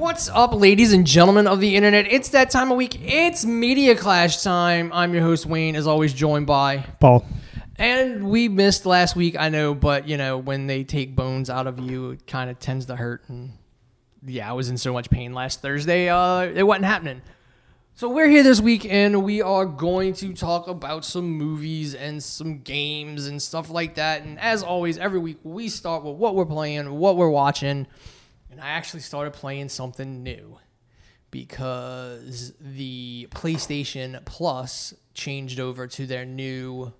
What's up, ladies and gentlemen of the internet? It's that time of week. It's Media Clash time. I'm your host, Wayne, as always, joined by. Paul. And we missed last week, I know, but you know, when they take bones out of you, it kind of tends to hurt. And yeah, I was in so much pain last Thursday, uh, it wasn't happening. So we're here this week, and we are going to talk about some movies and some games and stuff like that. And as always, every week we start with what we're playing, what we're watching. And I actually started playing something new because the PlayStation Plus changed over to their new.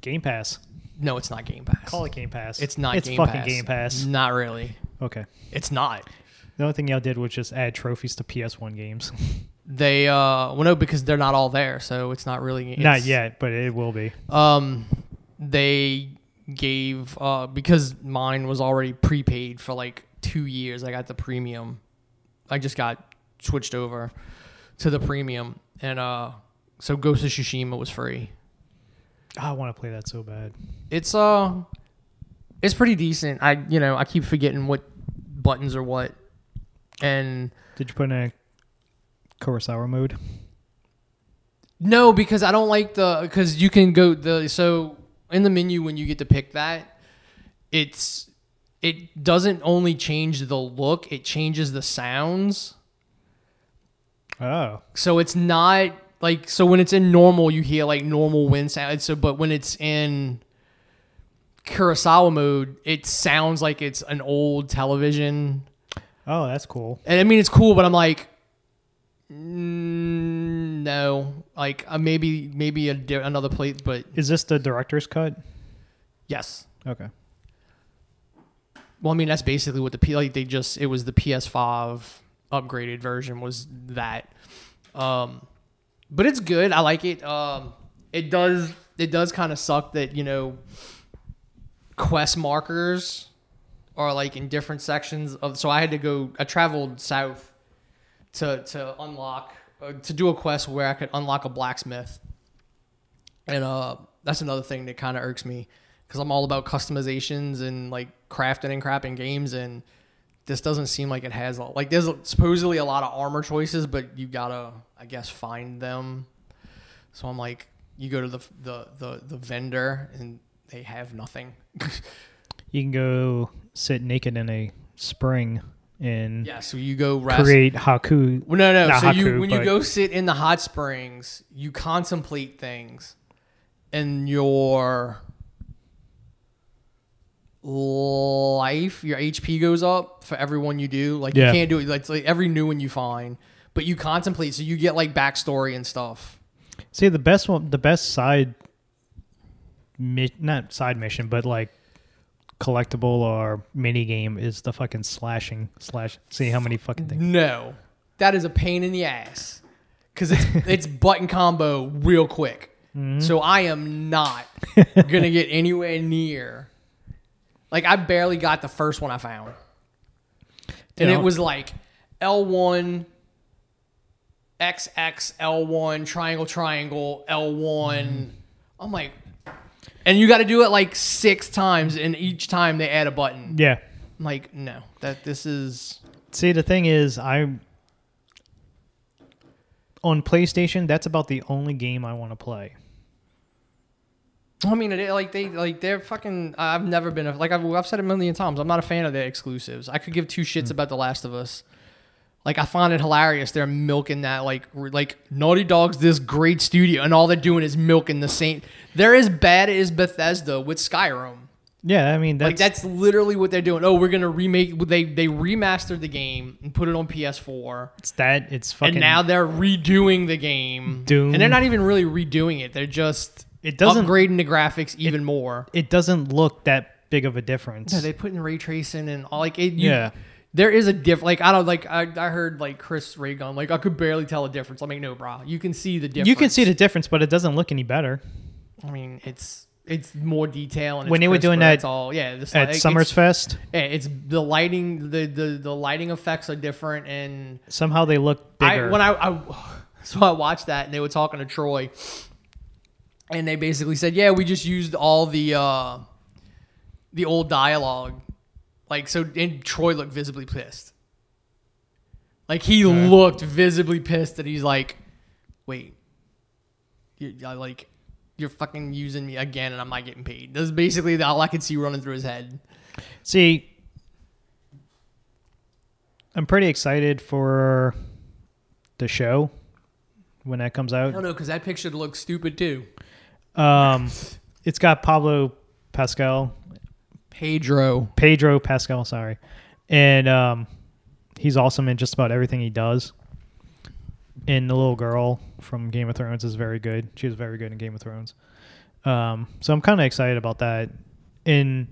Game Pass. No, it's not Game Pass. Call it Game Pass. It's not. It's Game fucking Pass. Game Pass. Not really. Okay. It's not. The only thing y'all did was just add trophies to PS1 games. They uh well no because they're not all there, so it's not really. It's, Not yet, but it will be. Um, they gave uh because mine was already prepaid for like two years. I got the premium. I just got switched over to the premium, and uh, so Ghost of Tsushima was free. I want to play that so bad. It's uh, it's pretty decent. I you know I keep forgetting what buttons are what, and Did you put in a Kurosawa mode? No, because I don't like the because you can go the so in the menu when you get to pick that, it's it doesn't only change the look, it changes the sounds. Oh. So it's not like so when it's in normal you hear like normal wind sound. So but when it's in Kurosawa mode, it sounds like it's an old television. Oh, that's cool. And I mean it's cool, but I'm like mm, no, like uh, maybe maybe a, di- another plate, but Is this the director's cut? yes. Okay. Well, I mean that's basically what the P like they just it was the PS5 upgraded version was that. Um but it's good. I like it. Um it does it does kind of suck that, you know, quest markers are like in different sections of so I had to go I traveled south to to unlock uh, to do a quest where I could unlock a blacksmith. And uh that's another thing that kind of irks me cuz I'm all about customizations and like crafting and crap in games and this doesn't seem like it has like there's supposedly a lot of armor choices but you got to I guess find them. So I'm like you go to the the the, the vendor and they have nothing. You can go sit naked in a spring and yeah, so you go rest create haiku. Well, no, no. So you Haiku, when you go sit in the hot springs, you contemplate things, and your life, your HP goes up for every one you do. Like Yeah. you can't do it. Like, it's like every new one you find, but you contemplate, so you get like backstory and stuff. See, the best one, the best side, mi- not side mission, but like collectible or mini game is the fucking slashing slash. See how many fucking things. No, that is a pain in the ass because it's it's button combo real quick. Mm-hmm. So I am not gonna get anywhere near. Like I barely got the first one I found, and it was like L one. XX L1 triangle triangle L1 mm-hmm. I'm like and you got to do it like 6 times and each time they add a button. Yeah. I'm like no, that this is See, the thing is, I on PlayStation. That's about the only game I want to play. I mean, it, like they like they're fucking. I've never been a, like I've, I've said a million times. I'm not a fan of their exclusives. I could give two shits hmm. about The Last of Us. Like I find it hilarious. They're milking that like like Naughty Dog's this great studio, and all they're doing is milking the same. They're as bad as Bethesda with Skyrim. Yeah, I mean that's, Like that's literally what they're doing. Oh, we're gonna remake. They they remastered the game and put it on PS4, it's that it's fucking. and now they're redoing the game. Doom. and they're not even really redoing it. They're just it doesn't upgrading the graphics even more. it doesn't look that big of a difference. Yeah, they put in ray tracing and all like it. You, Yeah. there is a diff. Like I don't like. I, I heard like Chris Ray Gun. Like I could barely tell a difference. I'm like, no, bro. You can see the difference. you can see the difference, but it doesn't look any better. I mean, it's it's more detail and When it's they were doing that It's all yeah. This At like, Summer's it's, Fest, yeah, it's the lighting. The, the the lighting effects are different and. somehow they look bigger. I when I, I so I watched that and they were talking to Troy, and they basically said, "Yeah, we just used all the uh, the old dialogue." Like so, and Troy looked visibly pissed. Like he looked visibly pissed that he's like, wait, you I like you're fucking using me again and I'm not getting paid. That's basically all I could see running through his head. See, I'm pretty excited for the show when that comes I out. don't know because that picture looks stupid too. Um, it's got Pablo Pascal, Pedro. Pedro Pascal, sorry, and um, he's awesome in just about everything he does. And the little girl from Game of Thrones is very good. She was very good in Game of Thrones. Um, so I'm kind of excited about that. And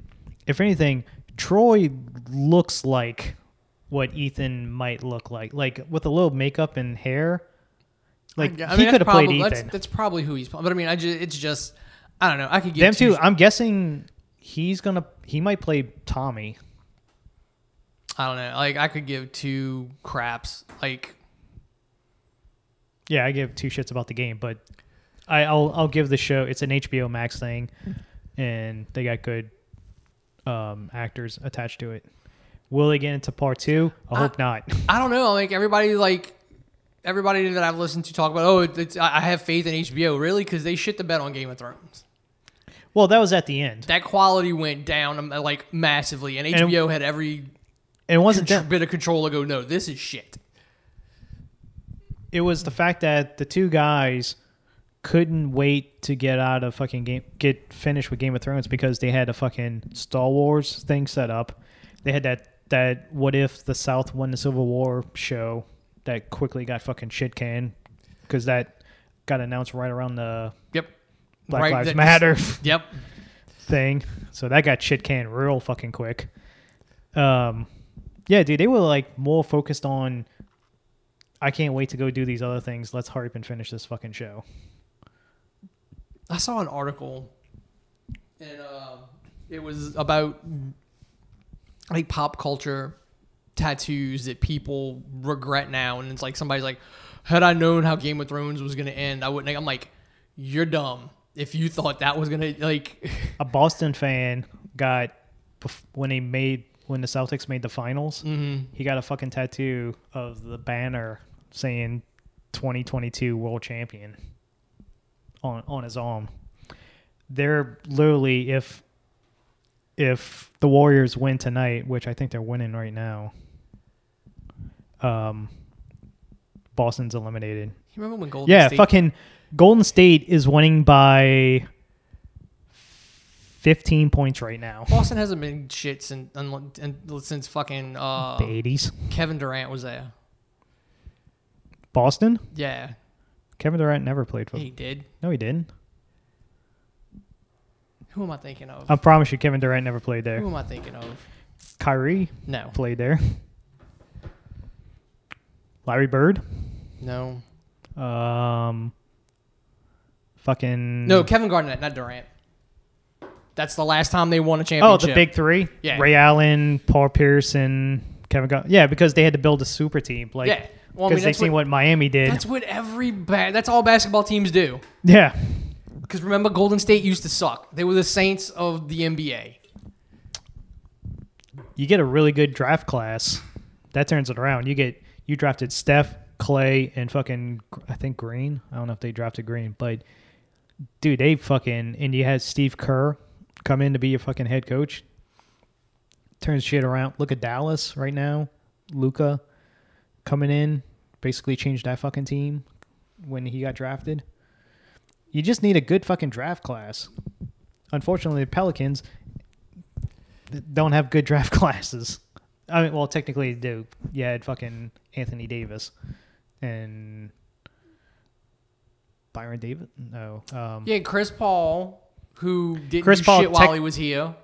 if anything, Troy looks like what Ethan might look like, like with a little makeup and hair. Like I he could have played probably- Ethan. That's, that's probably who he's. But I mean, I just it's just I don't know. I could give Them two too. I'm guessing he's gonna. He might play Tommy. I don't know. Like I could give two craps. Like Yeah, I give two shits about the game, but I, I'll I'll give the show. It's an HBO Max thing, and they got good um, actors attached to it. Will they get into part two? I hope not. I don't know. Like everybody, like everybody that I've listened to talk about. Oh, it's, I I have faith in HBO. Really? Because they shit the bed on Game of Thrones. well, that was at the end, That quality went down um, like massively, and And- HBO had every and it wasn't contr- bit of control to go. No, this is shit. It was the fact that the two guys couldn't wait to get out of fucking game, get finished with Game of Thrones because they had a fucking Star Wars thing set up. They had that that what if the South won the Civil War show that quickly got fucking shit canned because that got announced right around the Yep. Black Right, Lives that- Matter Yep. thing. So that got shit canned real fucking quick. Um, yeah, dude, they were like more focused on. I can't wait to go do these other things. Let's hurry up and finish this fucking show. I saw an article, and uh, it was about like pop culture tattoos that people regret now, and it's like somebody's like, "Had I known how Game of Thrones was gonna end, I wouldn't." I'm like, "You're dumb if you thought that was gonna like." A Boston fan got when they made when the Celtics made the finals. Mm-hmm. He got a fucking tattoo of the banner saying 2022 World Champion on on his arm. They're literally if if the Warriors win tonight, which I think they're winning right now, um, Boston's eliminated. You remember when Golden Yeah, State? fucking Golden State is winning by 15 points right now. Boston hasn't been shit since since fucking uh, the 80s. Kevin Durant was there. Boston? Yeah, Kevin Durant never played for he did. No, he didn't. Who am I thinking of? I promise you, Kevin Durant never played there. Who am I thinking of? Kyrie No, played there. Larry Bird. no, Um, fucking. no. Kevin Garnett, not Durant. That's the last time they won a championship. Oh, championship. the big three. Yeah. Ray Allen, Paul Pierce, and Kevin. Gar- yeah, because they had to build a super team. Like, Yeah. Well, I because mean, they that's seen what, what Miami did. that's what every ba- that's all basketball teams do. yeah. Because remember, Golden State used to suck. They were the Saints of the NBA. you get a really good draft class, that turns it around. You get you drafted Steph, Clay, and fucking I think Green. I don't know if they drafted Green, but dude, they fucking and you had Steve Kerr come in to be your fucking head coach. Turns shit around. Look at Dallas right now. Luka coming in, basically changed that fucking team when he got drafted. You just need a good fucking draft class. Unfortunately, the Pelicans don't have good draft classes. I mean, well, technically do. You had fucking Anthony Davis and Baron Davis. No, um, Yeah, Chris Paul, who didn't Chris Paul shit while tech- he was here.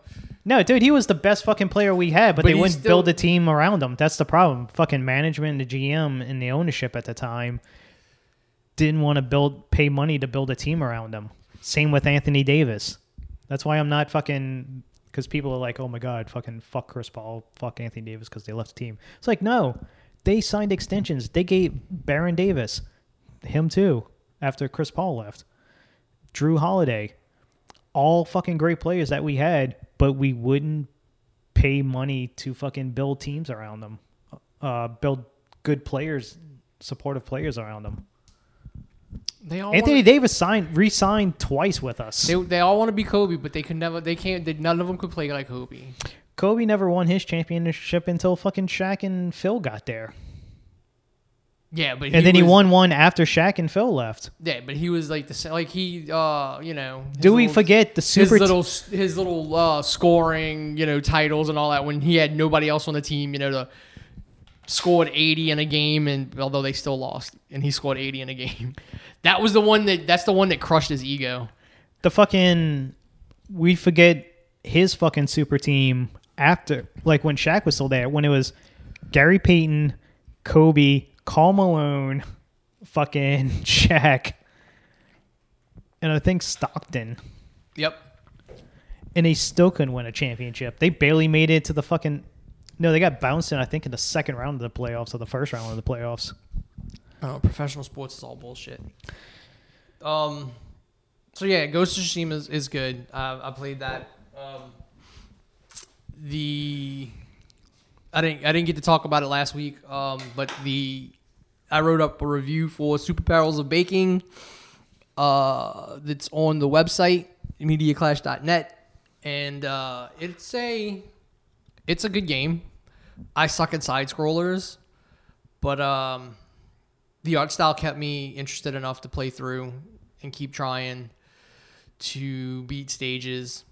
no, dude, he was the best fucking player we had, but, But they wouldn't still- build a team around him. That's the problem. Fucking management, the GM, and the ownership at the time didn't want to build, pay money to build a team around him. Same with Anthony Davis. That's why I'm not fucking because people are like, oh my god, fucking fuck Chris Paul, fuck Anthony Davis because they left the team. It's like no, they signed extensions. They gave Baron Davis, him too, after Chris Paul left. Jrue Holiday, all fucking great players that we had, but we wouldn't pay money to fucking build teams around them, uh, build good players, supportive players around him. They all Anthony wanna, Davis signed, re-signed twice with us. they, they all want to be Kobe, but they could never. They can't. They, none of them could play like Kobe. Kobe never won his championship until fucking Shaq and Phil got there, Yeah, but and then he won one after Shaq and Phil left. Yeah, but he was like the like he uh you know. Do we little- forget the his super? t- little his little uh, scoring you know titles and all that when he had nobody else on the team you know to scored 80 in a game and although they still lost and he scored 80 in a game that was the one that that's the one that crushed his ego the fucking we forget his fucking super team after like when Shaq was still there when it was Gary Payton, Kobe, Karl Malone, fucking Shaq, and I think Stockton, yep and they still couldn't win a championship. They barely made it to the fucking. No, they got bounced in. I think in the second round of the playoffs or the first round of the playoffs. oh, professional sports is all bullshit um so yeah Ghost of Tsushima is, is good uh, I played that um the I didn't I didn't get to talk about it last week um but the I wrote up a review for Super Barrels of Baking uh that's on the website mediaclash.net and uh it's a it's a good game I suck at side scrollers but um the art style kept me interested enough to play through and keep trying to beat stages.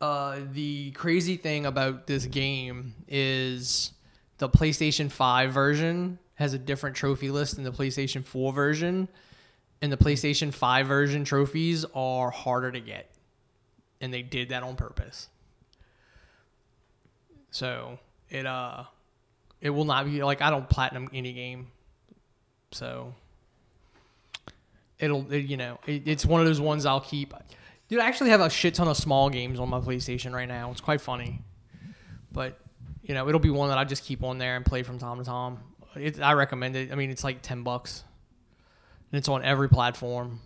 Uh, the crazy thing about this game is the PlayStation 5 version has a different trophy list than the PlayStation 4 version. And the PlayStation 5 version trophies are harder to get. And they did that on purpose. So it uh it will not be like I don't platinum any game. So it'll it, you know it, it's one of those ones I'll keep. Dude, I actually have a shit ton of small games on my PlayStation right now. It's quite funny, but you know it'll be one that I just keep on there and play from time to time. It, I recommend it. I mean, it's like ten bucks, and it's on every platform.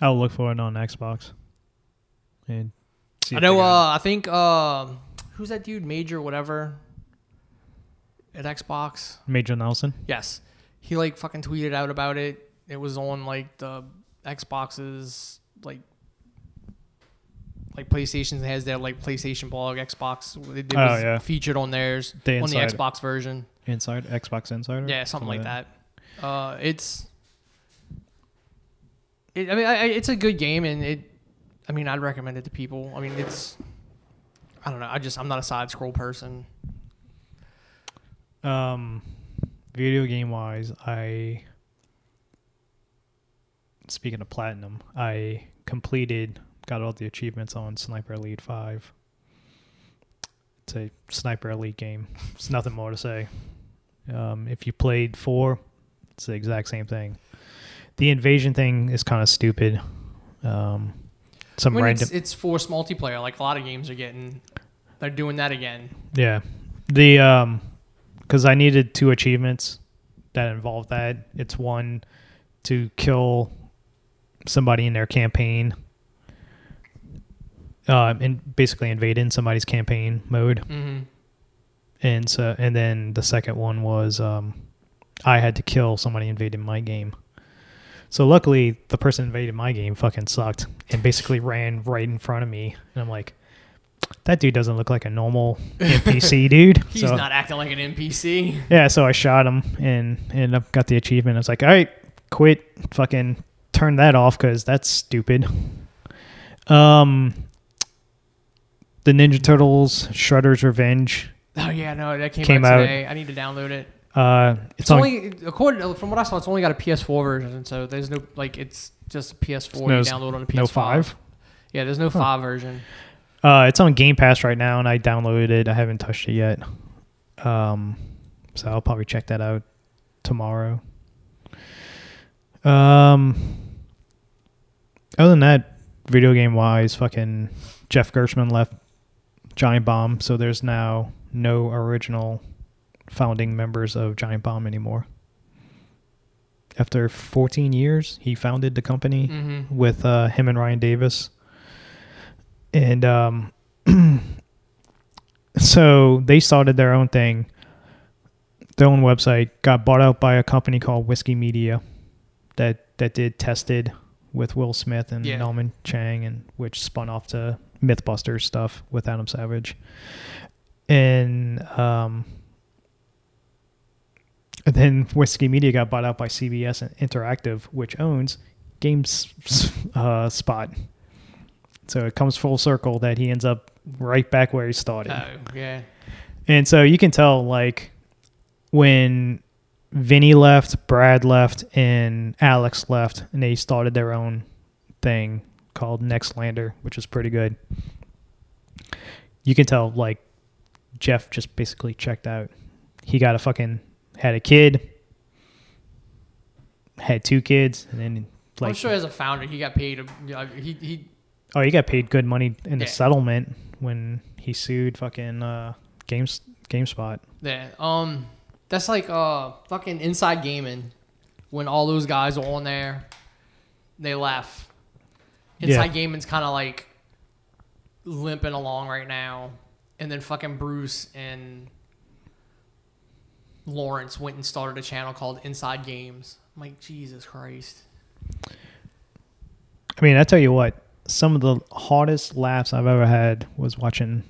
I'll look for it on Xbox. And see I know. Uh, I think uh, who's that dude? Major whatever at Xbox. Major Nelson. Yes. He like fucking tweeted out about it. It was on like the Xboxes like like PlayStation has their like PlayStation blog Xbox it, it Oh, was yeah. featured on theirs The on the Xbox version. Inside Xbox Insider. Yeah, something like that. Uh it's it, I mean I- it's a good game and it I mean I'd recommend it to people. I mean it's I don't know. I just I'm not a side scroll person. Um, video game wise, I speaking of platinum, I completed, got all the achievements on Sniper Elite Five. It's a Sniper Elite game. It's nothing more to say. Um, if you played four, it's the exact same thing. The invasion thing is kind of stupid. Um, some When random, it's, it's forced multiplayer, like a lot of games are getting they're doing that again. Yeah. The um cuz I needed two achievements that involved that. It's one to kill somebody in their campaign. Uh and basically invade in somebody's campaign mode. Mm-hmm. And so and then the second one was um I had to kill somebody invading my game. So luckily the person invaded my game fucking sucked and basically ran right in front of me and I'm like that dude doesn't look like a normal NPC dude. He's so, not acting like an NPC. Yeah, so I shot him and and I got the achievement. I was like, all right, quit, fucking turn that off because that's stupid. Um, the Ninja Turtles Shredder's Revenge. Oh yeah, no, that came, Came out out- today. I need to download it. Uh, it's, It's on, only according from what I saw, it's only got a PS4 version, so there's no like it's just a PS4 No- you download on a PS5. no five. Yeah, there's no five version. Uh, it's on Game Pass right now, and I downloaded it. I haven't touched it yet. Um, so I'll probably check that out tomorrow. Um, other than that, video game wise, fucking Jeff Gerstmann left Giant Bomb, so there's now no original founding members of Giant Bomb anymore. After 14 years, he founded the company Mm-hmm. with uh, him and Ryan Davis. And um, so they started their own thing. their own website got bought out by a company called Whiskey Media that that did tested with Will Smith and Yeah. Norman Chan and which spun off to Mythbusters stuff with Adam Savage. And um and then Whiskey Media got bought out by CBS Interactive, which owns Games uh, Spot. So it comes full circle that he ends up right back where he started. Oh, yeah. And so you can tell, like, when Vinny left, Brad left, and Alex left, and they started their own thing called Nextlander, which is pretty good. You can tell, like, Jeff just basically checked out. He got a fucking had a kid, had two kids, and then like. I'm sure as a founder, he got paid. A, he he oh, he got paid good money in the Yeah. settlement when he sued fucking uh, Games GameSpot. Yeah. Um, that's like uh fucking inside gaming. When all those guys are on there, they left. Inside Yeah. gaming's kind of like limping along right now, and then fucking Bruce and Lawrence went and started a channel called Inside Games. I'm like Jesus Christ. I mean, I tell you what, some of the hardest laughs I've ever had was watching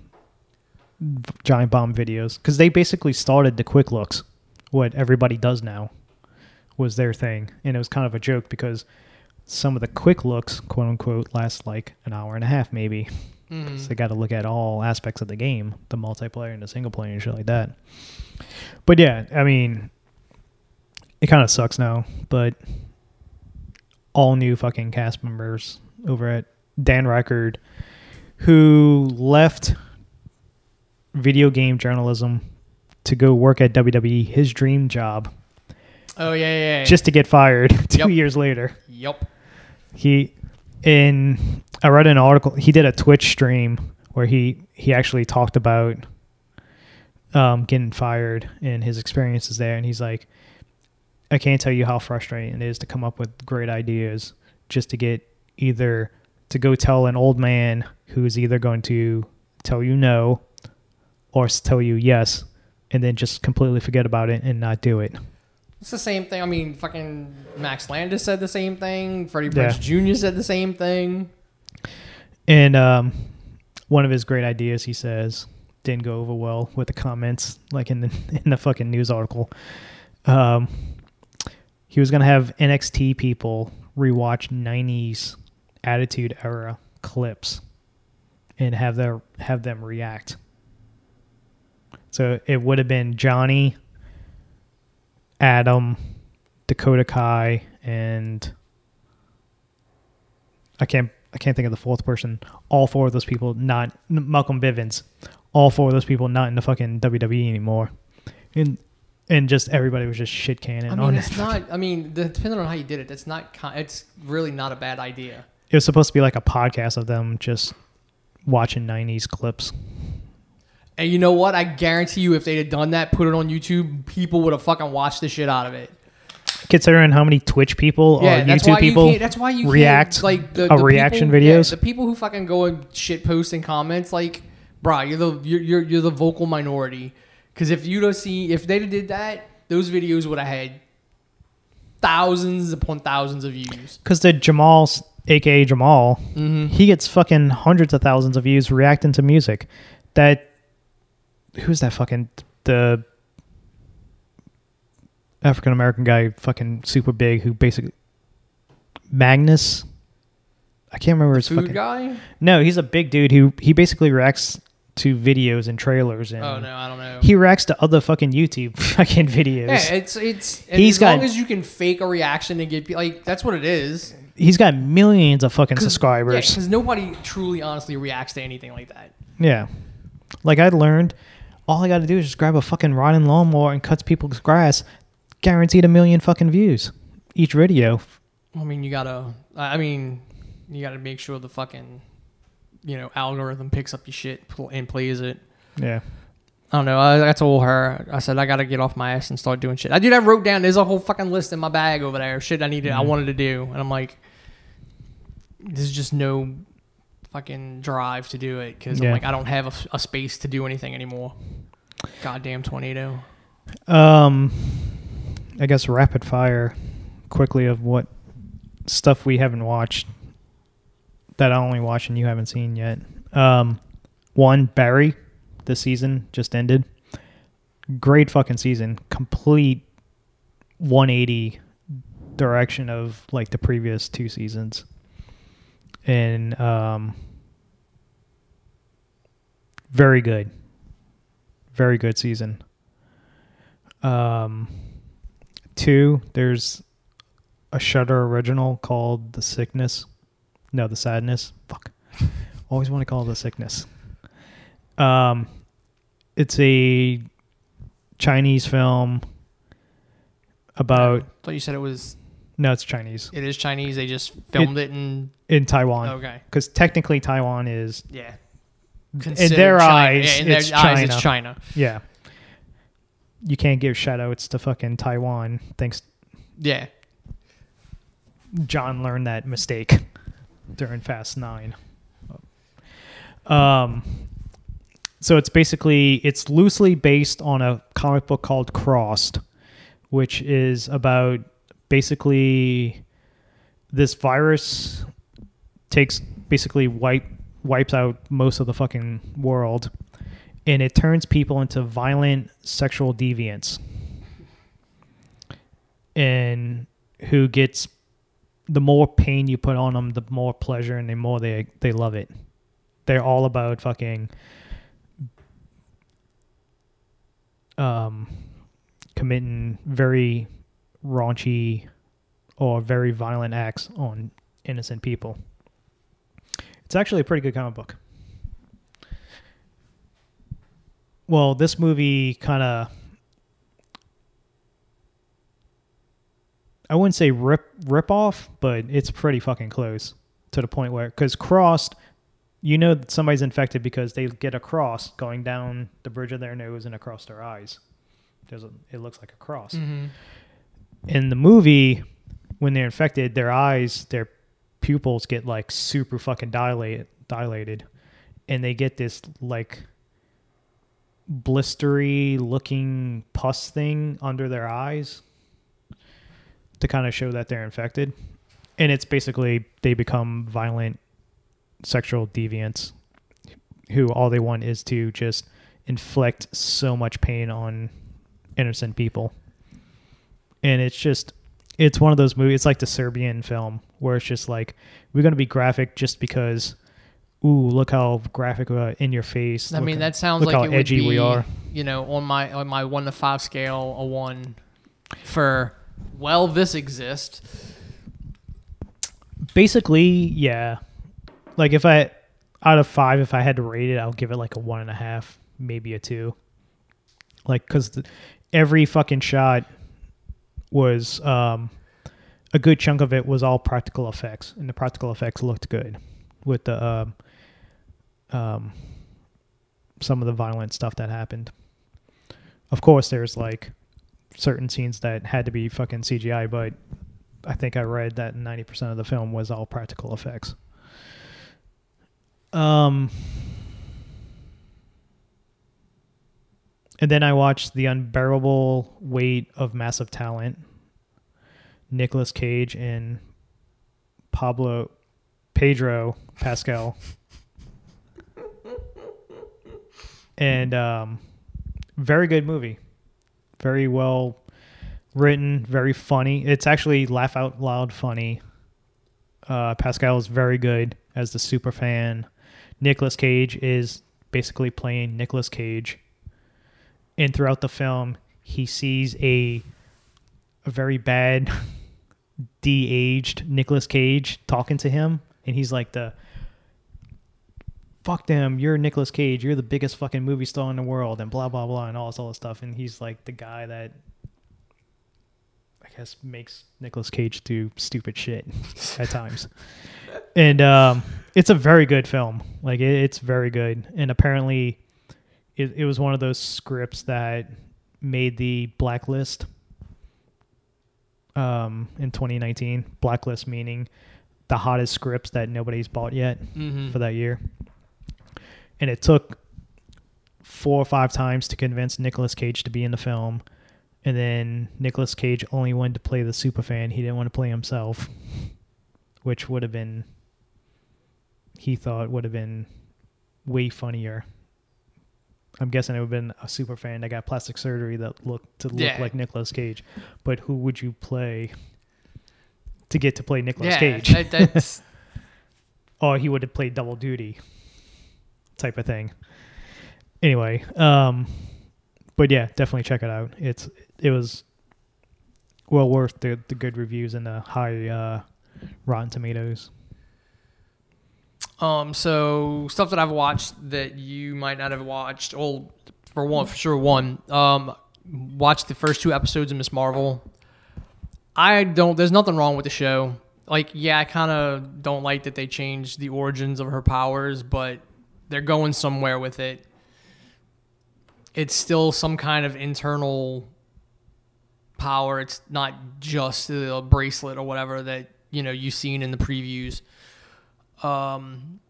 Giant Bomb videos because they basically started the quick looks. What everybody does now was their thing, and it was kind of a joke because some of the quick looks, quote unquote, last like an hour and a half, maybe. Mhm. So they got to look at all aspects of the game, the multiplayer and the single player and shit like that. But yeah, I mean, it kind of sucks now, but all new fucking cast members over at Dan Ryckert, who left video game journalism to go work at WWE, his dream job, Oh yeah, yeah. yeah. just to get fired two Yep. years later. yep. He in I read an article. He did a Twitch stream where he he actually talked about um, getting fired and his experiences there, and he's like, I can't tell you how frustrating it is to come up with great ideas just to get either to go tell an old man who's either going to tell you no or tell you yes, and then just completely forget about it and not do it. It's the same thing. I mean, fucking Max Landis said the same thing. Freddie Yeah. Prinze Jr. said the same thing. And um, one of his great ideas, he says, didn't go over well with the comments, like in the in the fucking news article. Um, he was gonna have NXT people rewatch '90s Attitude Era clips and have their have them react. So it would have been Johnny, Adam, Dakota Kai, and I can't I can't think of the fourth person. All four of those people not Malcolm Bivens. All four of those people not in the fucking WWE anymore. And and just everybody was just shit canning I mean, it. it's not. I mean, depending on how you did it, that's not. It's really not a bad idea. It was supposed to be like a podcast of them just watching '90s clips. And you know what? I guarantee you, if they'd have done that, put it on YouTube, people would have fucking watched the shit out of it. Considering how many Twitch people Yeah, or YouTube you people can't. That's why you react like the, the reaction people, yeah, videos. the people who fucking go and shit post and comments, like, bruh, you're the you're you're, you're the vocal minority. Because if you don't see, if they did that, those videos would have had thousands upon thousands of views. Because the Jamal, aka Jamal, Mm-hmm. he gets fucking hundreds of thousands of views reacting to music. That who's that fucking the African American guy, fucking super big, who basically Magnus. I can't remember his Food fucking. guy? No, he's a big dude who he basically reacts to videos and trailers and Oh no, I don't know. he reacts to other fucking YouTube fucking videos. yeah, it's it's He's as long as you can fake a reaction and get like that's what it is. He's got millions of fucking subscribers. because nobody truly, honestly reacts to anything like that. Yeah. Like I learned, all I got to do is just grab a fucking rotting lawnmower and cuts people's grass. Guaranteed a million fucking views each video. I mean, you gotta. I mean, you gotta make sure the fucking, you know, algorithm picks up your shit and plays it. Yeah. I don't know. I, I told her. I said I gotta get off my ass and start doing shit. I did. I wrote down. There's a whole fucking list in my bag over there. Shit I needed. I Mhm. wanted to do, and I'm like, there's just no fucking drive to do it because Yeah. I'm like, I don't have a space to do anything anymore. Goddamn tornado. Um, I guess rapid fire, quickly of what stuff we haven't watched that I only watched and you haven't seen yet. Um, one Barry, this season just ended. Great fucking season, complete 180 direction of like the previous two seasons, and um, very good, very good season. Um, two, there's a Shudder original called The Sickness. No, The Sadness. Fuck. Always want to call it The Sickness. Um, it's a Chinese film about. I thought you said it was. No, it's Chinese It is Chinese. They just filmed it, in. in Taiwan Okay. because technically Taiwan is Yeah. in their China. eyes. yeah, in their it's eyes, it's China. China. Yeah. You can't give shout outs to fucking Taiwan. Thanks. Yeah. John learned that mistake during Fast Nine. Um, so it's basically it's loosely based on a comic book called Crossed, which is about basically this virus takes basically wipe wipes out most of the fucking world, and it turns people into violent sexual deviants. And who gets the more pain you put on them, the more pleasure and the more they they love it. They're all about fucking um committing very raunchy or very violent acts on innocent people. It's actually a pretty good comic book. Well, this movie kind of I wouldn't say rip rip off, but it's pretty fucking close to the point where because crossed, you know that somebody's infected because they get a cross going down the bridge of their nose and across their eyes. There's a, it looks like a cross. Mm-hmm. In the movie, when they're infected, their eyes, their pupils get like super fucking dilated, dilated, and they get this like blistery looking pus thing under their eyes to kind of show that they're infected. And it's basically they become violent sexual deviants who all they want is to just inflict so much pain on innocent people. And it's just it's one of those movies it's like the Serbian film where it's just like we're going to be graphic just because ooh, look how graphic uh, in your face. I look mean, how- that sounds like how it would edgy be, we are. you know, on my on my one to five scale, a one for well, this exists. Basically, yeah. Like if I out of five, if I had to rate it, I'll give it like a one and a half, maybe a two. Like because every fucking shot was um, a good chunk of it was all practical effects, and the practical effects looked good with the um, um, some of the violent stuff that happened. Of course, there's like certain scenes that had to be fucking CGI, but I think I read that 90% of the film was all practical effects. Um, and then I watched The Unbearable Weight of Massive Talent. Nicolas Cage and Pablo Pedro Pascal. and um, very good movie. Very well written, very funny. It's actually laugh out loud funny. Uh, Pascal is very good as the super fan. Nicolas Cage is basically playing Nicolas Cage. And throughout the film, he sees a a very bad de-aged Nicolas Cage talking to him and he's like the fuck them, you're Nicolas Cage, you're the biggest fucking movie star in the world and blah blah blah and all this all this stuff and he's like the guy that I guess makes Nicolas Cage do stupid shit at times. And um, it's a very good film. Like it, it's very good. And apparently, it, it was one of those scripts that made the blacklist um, in 2019. Blacklist meaning the hottest scripts that nobody's bought yet Mm-hmm. for that year. And it took four or five times to convince Nicolas Cage to be in the film. and then Nicolas Cage only wanted to play the superfan. He didn't want to play himself, which would have been he thought would have been way funnier. I'm guessing it would have been a super fan that got plastic surgery that looked to look Yeah. like Nicolas Cage. But who would you play to get to play Nicolas yeah, Cage? that, that's or he would have played double duty type of thing. Anyway, um but yeah, definitely check it out. It's it was well worth the the good reviews and the high uh Rotten Tomatoes. Um, so stuff that I've watched that you might not have watched. Well, for one, for sure, one. Um, watched the first two episodes of Miss Marvel. I don't. There's nothing wrong with the show. Like, yeah, I kind of don't like that they changed the origins of her powers, but they're going somewhere with it. It's still some kind of internal power. It's not just a bracelet or whatever that you know you've seen in the previews. Um,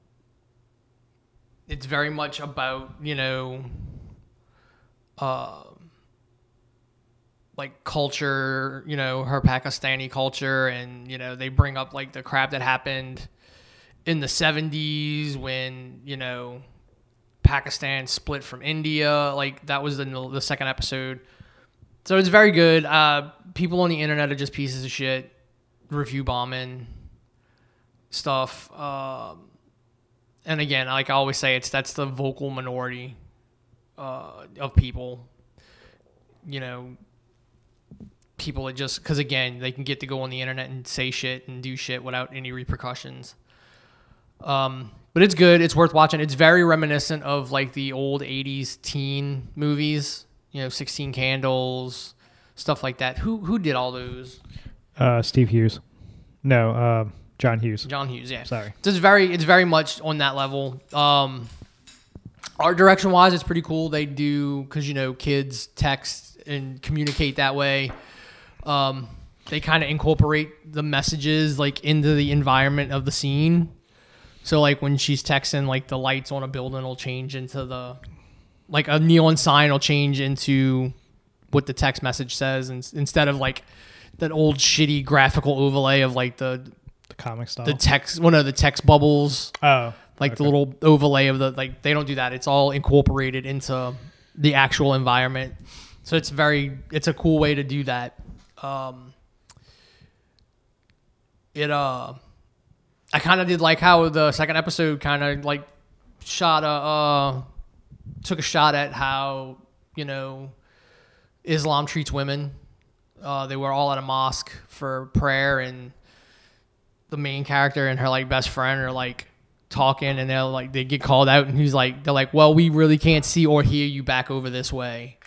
it's very much about you know, uh, like culture. You know, her Pakistani culture, and you know they bring up like the crap that happened in the '70s when you know Pakistan split from India. Like that was the the second episode. So it's very good. Uh, people on the internet are just pieces of shit, review bombing stuff. Um, and again, like I always say, it's that's the vocal minority uh, of people. You know, people that just because again they can get to go on the internet and say shit and do shit without any repercussions. Um, but it's good. It's worth watching. It's very reminiscent of like the old '80s teen movies. You know, Sixteen Candles, stuff like that. Who who did all those? Uh Steve Hughes. No, uh John Hughes. John Hughes. Yeah. Sorry. So it's very it's very much on that level. Um, art direction wise, it's pretty cool. They do because you know kids text and communicate that way. Um, they kind of incorporate the messages like into the environment of the scene. So like when she's texting, like the lights on a building will change into the like a neon sign will change into what the text message says, and instead of like that old shitty graphical overlay of like the The comic style. the text one of the text bubbles. Oh. like the little overlay of the like they don't do that. It's all incorporated into the actual environment. So it's very it's a cool way to do that. Um it uh i kind of did like how the second episode kind of like shot a uh took a shot at how you know islam treats women. Uh they were all at a mosque for prayer and the main character and her like best friend are like talking and they're like they get called out and he's like they're like well we really can't see or hear you back over this way.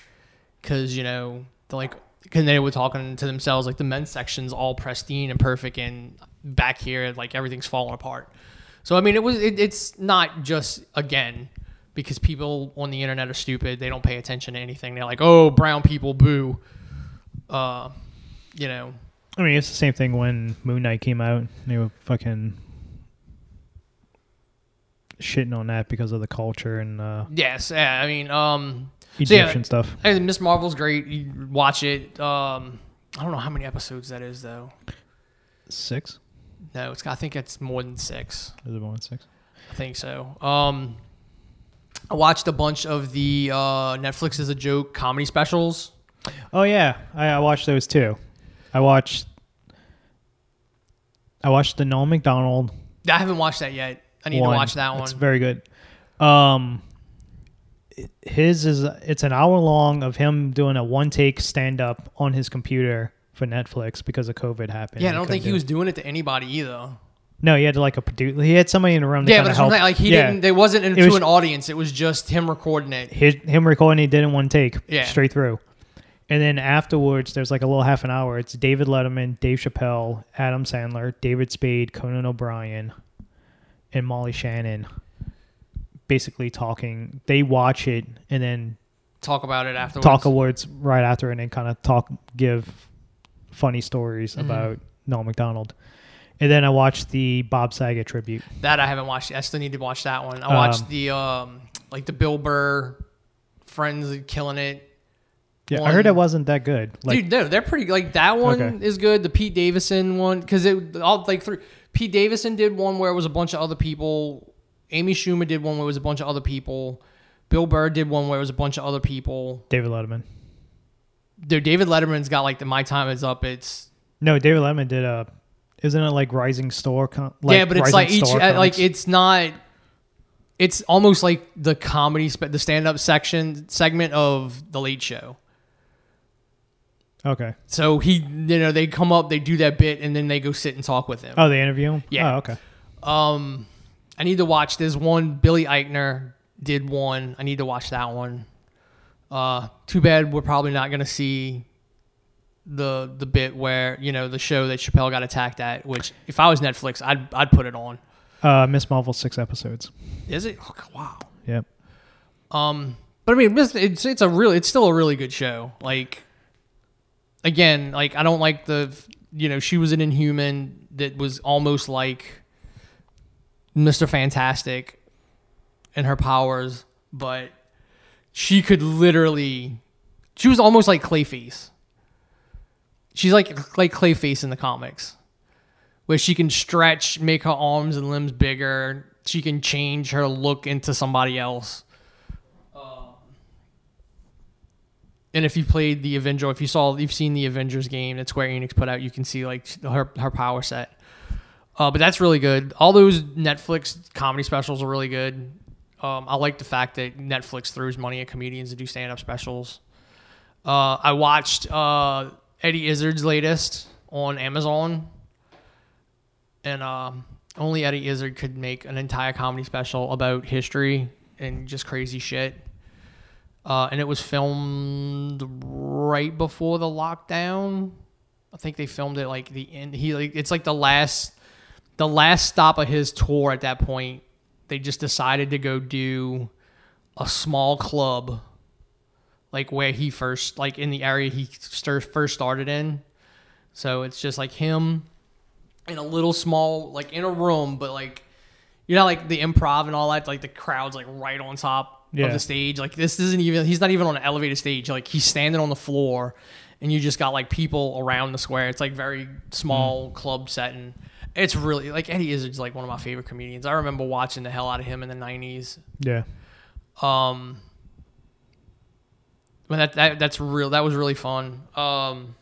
Because you know they're like because they were talking to themselves like the men's section's all pristine and perfect and back here like everything's falling apart. So i mean it was it, it's not just again because people on the internet are stupid they don't pay attention to anything. They're like oh brown people boo. Uh you know I mean, it's the same thing when Moon Knight came out. They were fucking shitting on that because of the culture and uh, yes yeah i mean um So, yeah, Egyptian stuff. Hey, Miss Marvel's great. You watch it. Um, I don't know how many episodes that is though. Six? No, it's. I think it's more than six. Is it more than six? I think so. Um, I watched a bunch of the uh, Netflix is a joke comedy specials. Oh yeah, I, I watched those too. I watched. I watched the Norm Macdonald I haven't watched that yet. I need one. to watch that one. It's very good. Um, his is it's an hour long of him doing a one take stand up on his computer for Netflix because of COVID happened. yeah, I don't think he do was it. doing it to anybody either. No, he had like a producer. He had somebody in the room. To Yeah, but help. like he Yeah. didn't. They wasn't into was- an audience. It was just him recording it. his, him recording he did in one take Yeah. straight through and then afterwards there's like a little half an hour it's david letterman dave chappelle adam sandler david spade conan o'brien and molly shannon basically talking they watch it and then Talk about it afterwards. talk awards right after and then kind of talk give funny stories Mm-hmm. about norm macdonald and then i watched the bob saget tribute That I haven't watched. I still need to watch that one. I Um, watched the um like the Bill Burr Friends killing it Yeah, I heard it wasn't that good. Like, Dude, no, they're pretty. Like that one Okay. is good. The Pete Davidson one, because it all like three. Pete Davidson did one where it was a bunch of other people. Amy Schumer did one where it was a bunch of other people. Bill Burr did one where it was a bunch of other people. David Letterman. Dude, David Letterman's got like the My Time Is Up. It's No, David Letterman did a. Isn't it like Rising Star? Com- like yeah, but it's Rising like each Star uh, like comics? it's not. It's almost like the comedy, spe- the stand-up section segment of the Late Show. Okay. So he, you know, they come up, they do that bit, and then they go sit and talk with him. Oh, they interview him. Yeah. Oh, okay. Um, I need to watch. There's one. Billy Eichner did one. I need to watch that one. Uh, too bad we're probably not gonna see the the bit where you know the show that Chappelle got attacked at. Which if I was Netflix, I'd I'd put it on. Uh, Miss Marvel six episodes. Is it? Oh, wow. Yep. Um, but I mean, it's it's, it's a really it's still a really good show. Like, again, like I don't like the you know she was an Inhuman that was almost like Mister Fantastic and her powers, but she could literally she was almost like Clayface. She's like like Clayface in the comics, where she can stretch, make her arms and limbs bigger. She can change her look into somebody else. Um, and if you played the Avenger, if you saw, you've seen the Avengers game that Square Enix put out, you can see like her her power set. Uh, but that's really good. All those Netflix comedy specials are really good. Um, I like the fact that Netflix throws money at comedians to do stand up specials. Uh, I watched uh, Eddie Izzard's latest on Amazon, and um, only Eddie Izzard could make an entire comedy special about history and just crazy shit. Uh, and it was filmed right before the lockdown. I think they filmed it like the end. He like it's like the last, the last stop of his tour. At that point, they just decided to go do a small club, like where he first, like in the area he first started in. So it's just like him in a little small, like in a room, but like you know, like the improv and all that, like the crowd's like right on top Yeah. of the stage. Like this isn't even he's not even on an elevated stage. Like he's standing on the floor and you just got like people around the square. It's like very small club setting. It's really like Eddie Izzard's like one of my favorite comedians. I remember watching the hell out of him in the nineties. Yeah. Um but that, that that's real that was really fun. Um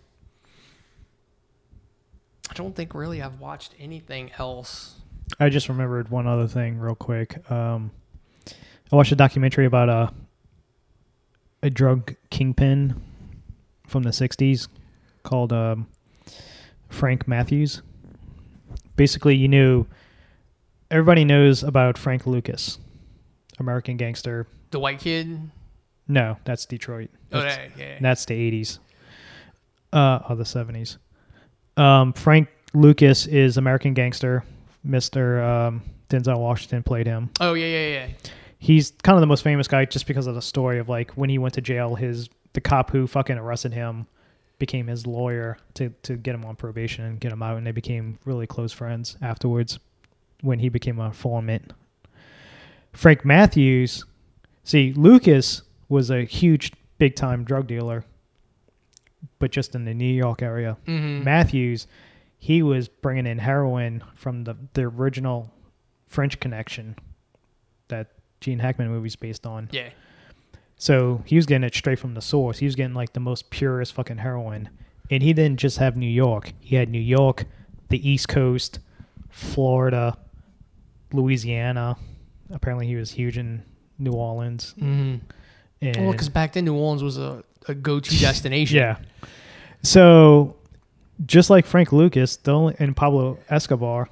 I don't think really I've watched anything else. I just remembered one other thing real quick. Um, I watched a documentary about a a drug kingpin from the '60s called um, Frank Matthews. Basically, you knew everybody knows about Frank Lucas, American gangster. The white kid. No, that's Detroit. Oh, That's, yeah, yeah. that's the '80s. Uh, or the '70s. Um, Frank Lucas is American gangster. Mister um, Denzel Washington played him. Oh yeah, yeah, yeah. He's kind of the most famous guy just because of the story of like when he went to jail, his the cop who fucking arrested him became his lawyer to to get him on probation and get him out, and they became really close friends afterwards. When he became a informant, Frank Matthews, see Lucas was a huge big time drug dealer, but just in the New York area. Mm-hmm. Matthews, he was bringing in heroin from the the original French Connection Gene Hackman movie's based on. Yeah. So he was getting it straight from the source. He was getting like the most purest fucking heroin. And he didn't just have New York. He had New York, the East Coast, Florida, Louisiana. Apparently he was huge in New Orleans. Mm-hmm. And Well, because back then New Orleans was a, a go-to destination. Yeah. So, just like Frank Lucas, the only and Pablo Escobar,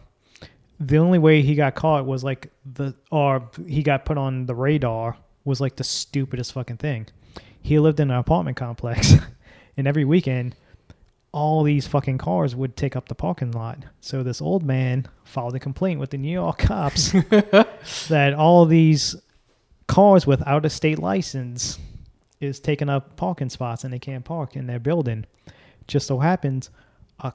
the only way he got caught was like the or he got put on the radar was like the stupidest fucking thing. He lived in an apartment complex, and every weekend, all these fucking cars would take up the parking lot. So this old man filed a complaint with the New York cops that all these cars without a state license is taking up parking spots and they can't park in their building. Just so happens a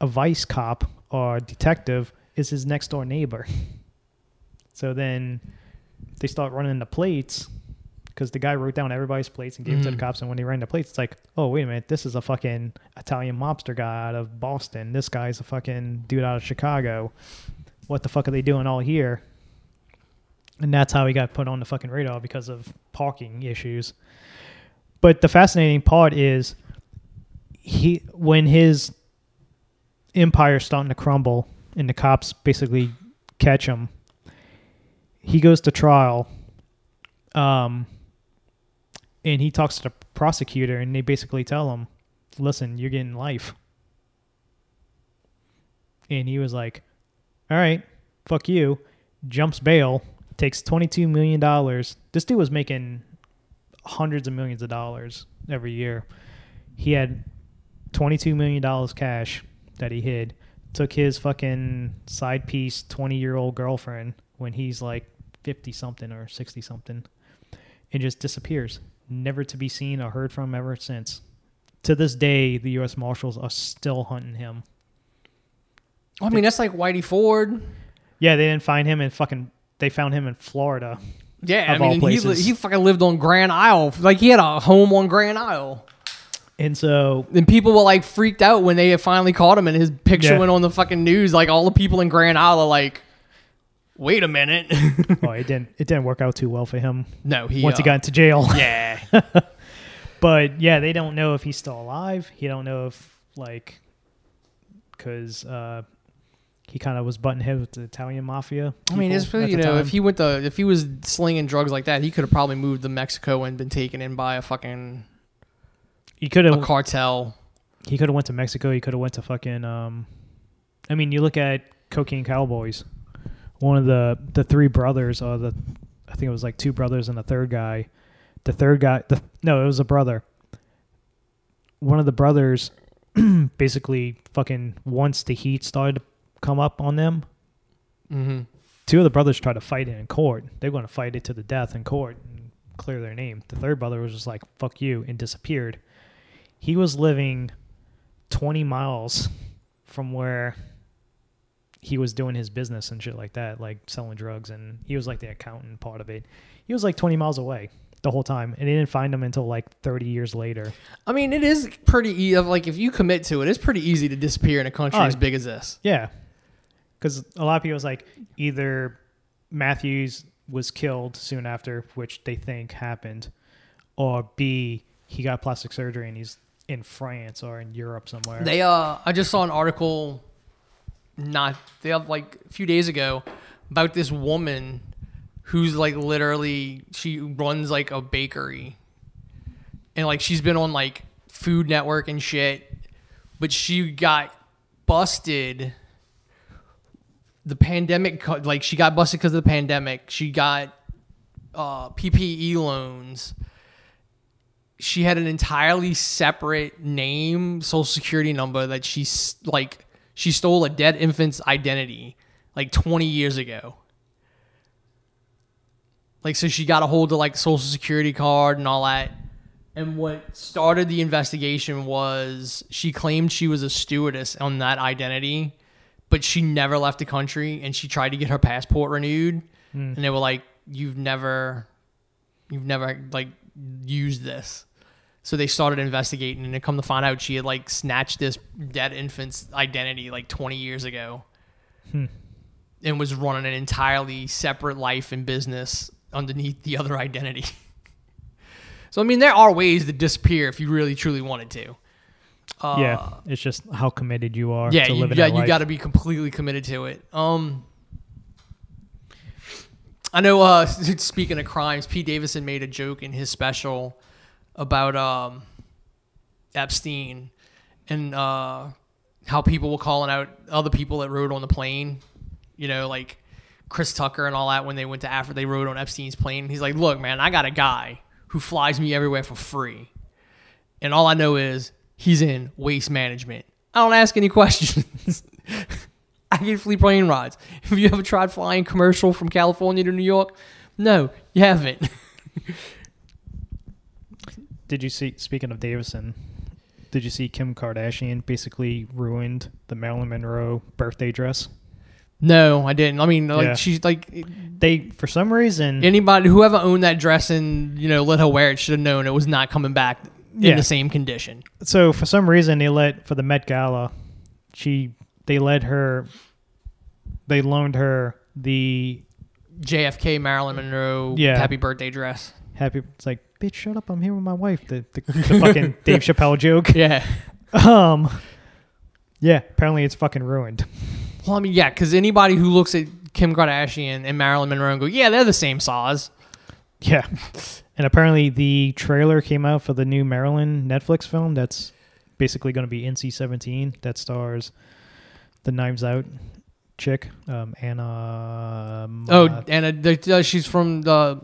a vice cop or detective is his next door neighbor. So then they start running the plates because the guy wrote down everybody's plates and gave them to the Mhm. cops. And when he ran the plates, it's like, oh wait a minute, this is a fucking Italian mobster guy out of Boston. This guy's a fucking dude out of Chicago. What the fuck are they doing all here? And that's how he got put on the fucking radar because of parking issues. But the fascinating part is he when his empire starting to crumble and the cops basically catch him he goes to trial um and he talks to the prosecutor and they basically tell him listen you're getting life. And he was like all right fuck you jumps bail takes 22 million dollars. This dude was making hundreds of millions of dollars every year. He had 22 million dollars cash that he hid took his fucking side piece 20 year old girlfriend when he's like 50 something or 60 something and just disappears never to be seen or heard from ever since to this day the us marshals are still hunting him I mean, that's like Whitey Ford. yeah they didn't find him in fucking they found him in florida Yeah, Of I all mean, he he fucking lived on Grand Isle. Like he had a home on Grand Isle. And so And people were like freaked out when they finally caught him and his picture Yeah. went on the fucking news. Like all the people in Grand Isle are like, wait a minute. well, it didn't it didn't work out too well for him no, he once he uh, got into jail Yeah. but yeah, they don't know if he's still alive. He don't know if like because uh, he kind of was butting head with the Italian mafia. I mean, people it's at pretty, you the know, time. if he went to if he was slinging drugs like that, he could have probably moved to Mexico and been taken in by a fucking he could a have cartel. he could have went to Mexico. He could have went to fucking. Um, I mean, you look at Cocaine Cowboys. One of the the three brothers, or the I think it was like two brothers and a third guy. The third guy, the no, it was a brother. One of the brothers, basically, fucking once the heat started to come up on them, Mm-hmm. two of the brothers tried to fight it in court. They're going to fight it to the death in court and clear their name. The third brother was just like, fuck you, and disappeared. He was living 20 miles from where he was doing his business and shit like that, like selling drugs. And he was like the accountant part of it. He was like 20 miles away the whole time. And they didn't find him until like 30 years later. I mean, it is pretty easy. Like if you commit to it, it's pretty easy to disappear in a country Oh. as big as this. Yeah. Because a lot of people was like, either Matthews was killed soon after, which they think happened, or B, he got plastic surgery and he's in France or in Europe somewhere. They uh I just saw an article not they have like a few days ago about this woman who's like literally she runs like a bakery. And like she's been on like Food Network and shit, but she got busted the pandemic like she got busted because of the pandemic. She got uh PPE loans she had an entirely separate name, social security number that she's like she stole a dead infant's identity like 20 years ago. Like so she got a hold of like social security card and all that. And what started the investigation was she claimed she was a stewardess on that identity, but she never left the country and she tried to get her passport renewed hmm. and they were like you've never you've never like used this. So they started investigating, and they come to find out she had like snatched this dead infant's identity like 20 years ago, and was running an entirely separate life and business underneath the other identity. so I mean, there are ways to disappear if you really truly wanted to. Uh, yeah, it's just how committed you are yeah, to you, living yeah, you got to be completely committed to it. Um, I know. Uh, speaking of crimes, Pete Davidson made a joke in his special about um, Epstein and uh, how people were calling out other people that rode on the plane. You know, like Chris Tucker and all that when they went to Africa, they rode on Epstein's plane. He's like, "Look, man, I got a guy who flies me everywhere for free, and all I know is he's in waste management. I don't ask any questions." I get free plane rides. Have you ever tried flying commercial from California to New York? No, you haven't. Did you see? Speaking of Davidson, did you see Kim Kardashian basically ruined the Marilyn Monroe birthday dress? No, I didn't. I mean, like Yeah. she's like They for some reason anybody whoever owned that dress and you know let her wear it should have known it was not coming back in Yeah. the same condition. so for some reason they let for the Met Gala, she they led her they loaned her the JFK Marilyn Monroe Yeah. happy birthday dress. happy. It's like bitch, shut up! I'm here with my wife. The the, the fucking Dave Chappelle joke. Yeah. Um, yeah. Apparently it's fucking ruined. Well, I mean, yeah, because anybody who looks at Kim Kardashian and Marilyn Monroe and go, yeah, they're the same size. Yeah. And apparently the trailer came out for the new Marilyn Netflix film that's basically going to be NC-17 that stars the Knives Out chick, um, Anna. um, Oh, uh, Anna, the, uh, she's from the,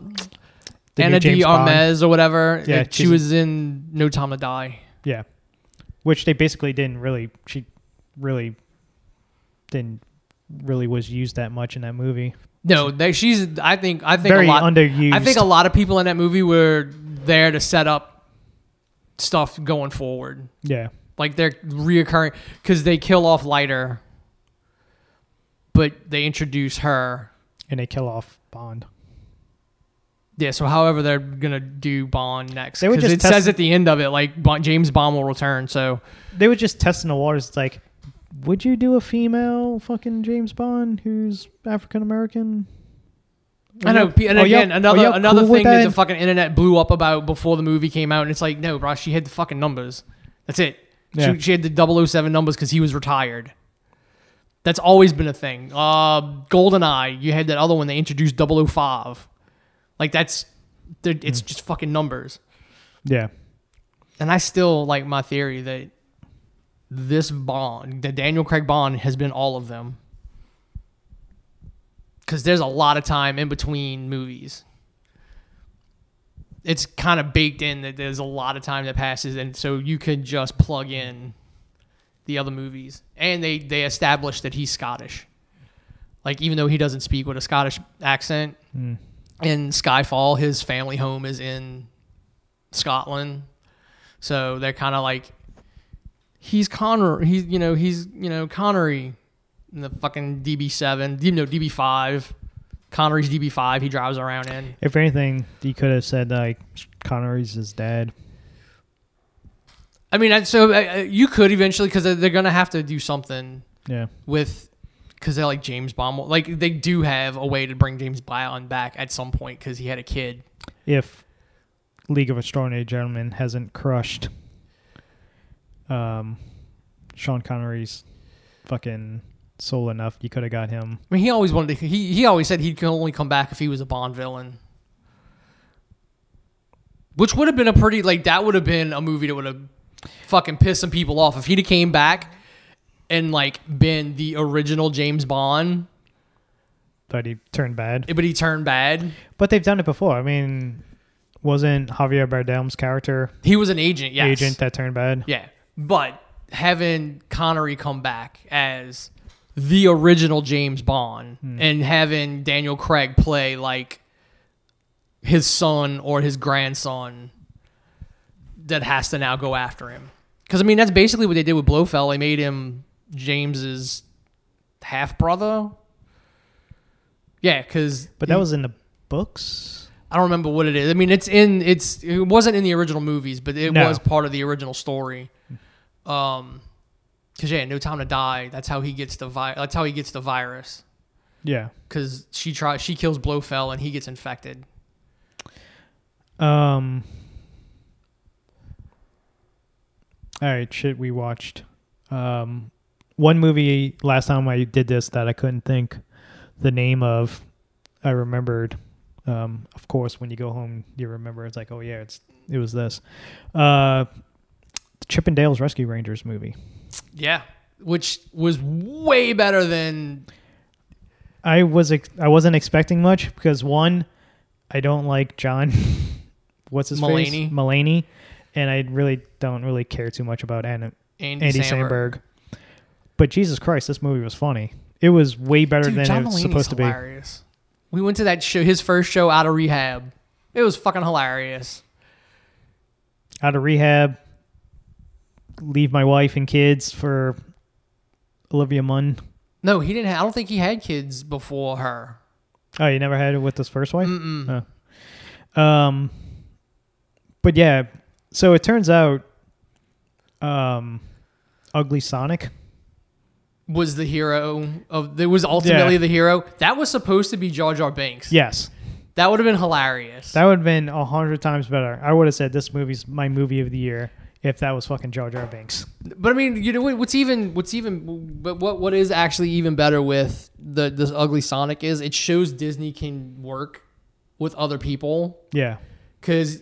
The Ana de Armas or whatever. Yeah, It- she was in No Time to Die. yeah. Which they basically didn't really. She really didn't really was used that much in that movie. No, they, she's. I think. I think Very a lot. underused. I think a lot of people in that movie were there to set up stuff going forward. Yeah. Like they're reoccurring because they kill off Leiter, but they introduce her. And they kill off Bond. Yeah, so however they're gonna do Bond next, They would because just it says at the end of it like Bond, James Bond will return. So They were just testing the waters. It's like, would you do a female fucking James Bond who's African American? I know, oh, and Oh, yeah. again, Oh, another yeah, another cool thing that that? the fucking internet blew up about before the movie came out, and it's like, no, bro, she had the fucking numbers. That's it. Yeah. She, she had the 007 numbers because he was retired. That's always been a thing. Uh, GoldenEye, you had that other one they introduced 005. Like that's, it's just fucking numbers. Yeah. And I still like my theory that this Bond, the Daniel Craig Bond, has been all of them. Because there's a lot of time in between movies. It's kind of baked in that there's a lot of time that passes, and so you could just plug in the other movies. And they they established that he's Scottish. Like even though he doesn't speak with a Scottish accent, Mm. in Skyfall, his family home is in Scotland. So they're kind of like, he's Connor. He's you know he's you know Connery in the fucking DB7, you know DB5. Connery's DB5. He drives around in. If anything, you could have said like Connery's his dad. I mean, so uh, uh, you could eventually because they're gonna have to do something Yeah. with because they're like James Bond. Like they do have a way to bring James Bond back at some point because he had a kid. If League of Extraordinary Gentlemen hasn't crushed um, Sean Connery's fucking soul enough, you could have got him. I mean, he always wanted to. He he always said he could only come back if he was a Bond villain. Which would have been a pretty like that would have been a movie that would have fucking pissed some people off if he'd have came back and like been the original James Bond, But he turned bad. but he turned bad. But they've done it before. I mean, wasn't Javier Bardem's character He was an agent, yes. agent that turned bad? Yeah, but having Connery come back as the original James Bond hmm. and having Daniel Craig play like his son or his grandson that has to now go after him. Because I mean, that's basically what they did with Blofeld. They made him James's half brother. Yeah, because But that was in the books. I don't remember what it is. I mean, it's in it's it wasn't in the original movies, but it No. was part of the original story. Um, because yeah, No Time to Die. That's how he gets the vi- That's how he gets the virus. Yeah. Because she tries, she kills Blofeld, and he gets infected. Um. All right, shit. We watched um, one movie last time I did this that I couldn't think the name of. I remembered. Um, of course, when you go home, you remember. It's like, oh yeah, it's it was this. Uh, Chippendales Rescue Rangers movie. Yeah, which was way better than I was ex- I wasn't expecting much because one, I don't like John. What's his Mulaney. face? Mulaney, and I really don't really care too much about Anna, Andy, Andy Samberg. Samberg. But Jesus Christ, this movie was funny. It was way better Dude, than John it was Mulaney's supposed to be. hilarious. We went to that show, his first show out of rehab. It was fucking hilarious. Out of rehab, leave my wife and kids for Olivia Munn. No, he didn't. Have, I don't think he had kids before her. Oh, you never had it with his first wife? Oh. Um, but yeah, so it turns out, um, Ugly Sonic. Was the hero of? It was ultimately Yeah. the hero. That was supposed to be Jar Jar Binks. Yes, That would have been hilarious. that would have been a hundred times better. I would have said this movie's my movie of the year if that was fucking Jar Jar Binks. But I mean, you know what- what's even what's even but what what is actually even better with the this ugly Sonic is it shows Disney can work with other people Yeah, because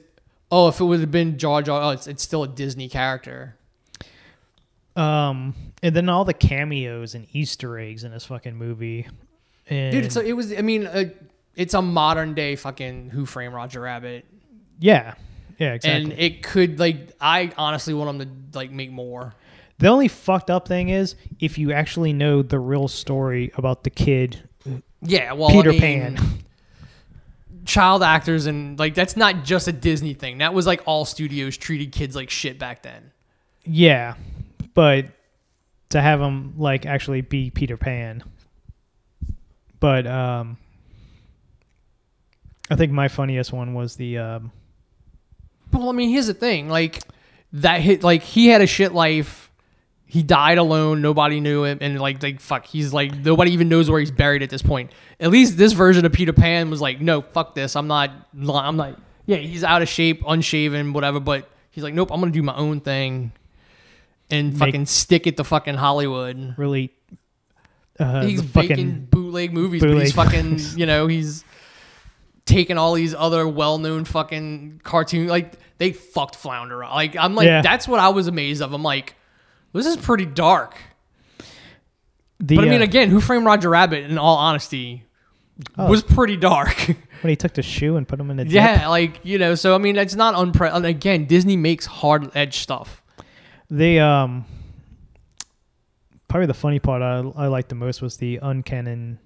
oh if it would have been Jar Jar oh, it's it's still a Disney character. um, and then all the cameos and Easter eggs in this fucking movie. And Dude, it's a, it was I mean uh, it's a modern day fucking Who Framed Roger Rabbit yeah, yeah, exactly. and it could like I honestly want them to like make more. The only fucked up thing is if you actually know the real story about the kid Yeah, well Peter I mean, Pan. child actors and like that's not just a Disney thing. That was like all studios treated kids like shit back then. Yeah, but to have him like actually be Peter Pan. But um I think my funniest one was the um Well, I mean, here's the thing: like that hit, like he had a shit life. He died alone. Nobody knew him, and like, like fuck, he's like nobody even knows where he's buried at this point. At least this version of Peter Pan was like, no, fuck this. I'm not. I'm not. Yeah, he's out of shape, unshaven, whatever. But he's like, nope, I'm gonna do my own thing, and Make- fucking stick it to fucking Hollywood. really uh he's making fucking bootleg movies, but he's bootleg fucking, you know, he's taking all these other well-known fucking cartoon like they fucked Flounder. Like I'm like Yeah. that's what I was amazed of. I'm like, this is pretty dark. the, But I mean, uh, again, Who Framed Roger Rabbit? In all honesty, Oh. was pretty dark. when he took the shoe and put him in dip. yeah, like you know. So I mean, it's not unpre. and Again, Disney makes hard edge stuff. They um probably the funny part I I liked the most was the uncanny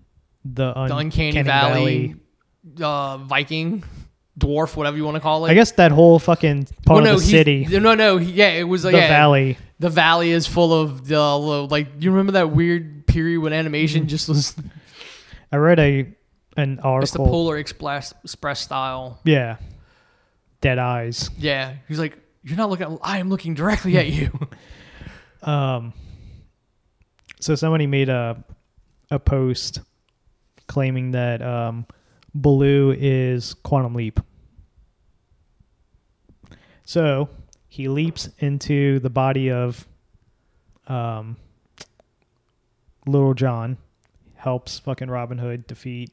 the, un- The Uncanny Valley, uh, Viking, dwarf, whatever you want to call it. I guess that whole fucking part Well, no, of the city, No, no, he- yeah, it was like the yeah, valley. The valley is full of the like. You remember that weird period when Mm-hmm. animation just was I read a an article. It's the. Polar Express Express style. Yeah. Dead eyes. Yeah, he's like, you're not looking. I am looking directly at you. Um so somebody made a a post claiming that um Baloo is Quantum Leap. So he leaps into the body of um Little John, helps fucking Robin Hood defeat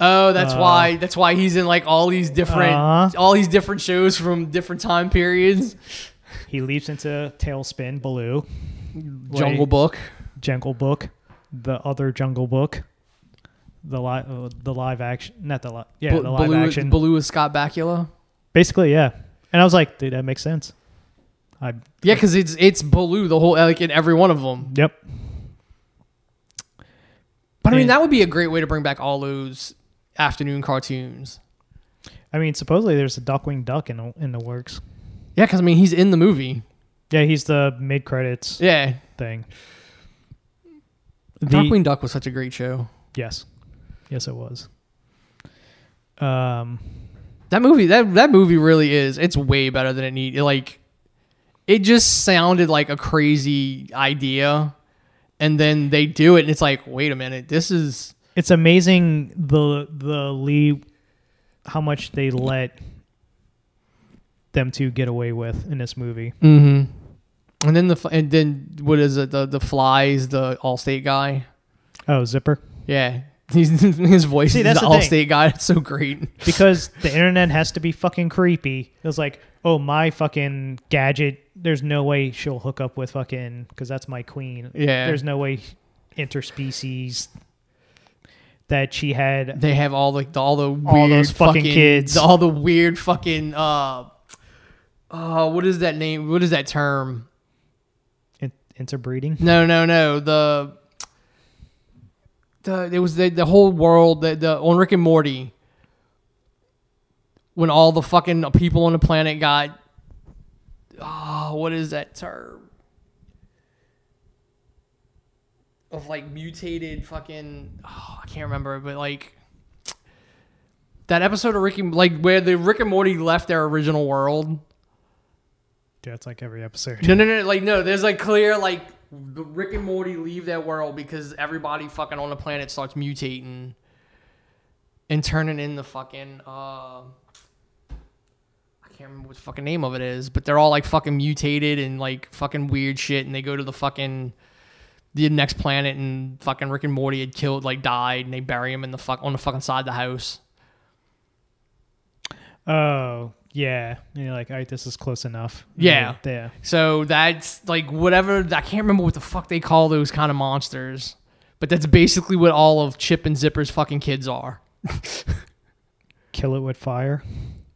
oh, that's Uh, why. That's why he's in like all these different, Uh-huh. all these different shows from different time periods. he leaps into Tailspin Baloo. Jungle. Book. Jungle Book, the other Jungle Book, the live, uh, the live action, not the live, yeah, Ba- the live Baloo, action. Baloo is Scott Bakula. Basically, yeah. And I was like, dude, that makes sense. I, Yeah, because it's it's Baloo the whole like in every one of them. yep. But I mean, And- that would be a great way to bring back all those afternoon cartoons. I mean, supposedly there's a Darkwing Duck in the, in the works. Yeah, because I mean, he's in the movie. Yeah, he's the mid credits Yeah, thing. The, Darkwing Duck was such a great show. yes, yes, it was. Um, That movie, that that movie really is. It's way better than it need. Like, it just sounded like a crazy idea, and then they do it, and it's like, wait a minute, this is it's amazing the the lead how much they let them two get away with in this movie. Mm-hmm. And then the and then what is it? The the flies, the Allstate guy. Oh, Zipper. Yeah, his voice See, is the thing. Allstate guy. It's so great. because the internet has to be fucking creepy. It was like, oh, my fucking gadget. There's no way she'll hook up with fucking because that's my queen. Yeah. There's no way interspecies that she had. They have all the all the weird All those fucking kids. all the weird fucking uh, uh, what is that name? What is that term? in- interbreeding. No, no, no. The the it was the the whole world the, the on Rick and Morty when all the fucking people on the planet got oh, what is that term? of like mutated fucking oh, I can't remember, but like that episode of Ricky like where the Rick and Morty left their original world. Yeah, it's like every episode. No, no, no, like no. There's like clear like the Rick and Morty leave their world because everybody fucking on the planet starts mutating and turning in the fucking uh I can't remember what the fucking name of it is, but they're all like fucking mutated and like fucking weird shit and they go to the fucking the next planet and fucking Rick and Morty had killed like died and they bury him in the fuck on the fucking side of the house. Oh, yeah. And you're like, all right, this is close enough. Yeah. Yeah. So that's like whatever. I can't remember what the fuck they call those kind of monsters, but that's basically what all of Chip and Zipper's fucking kids are. Kill it with fire.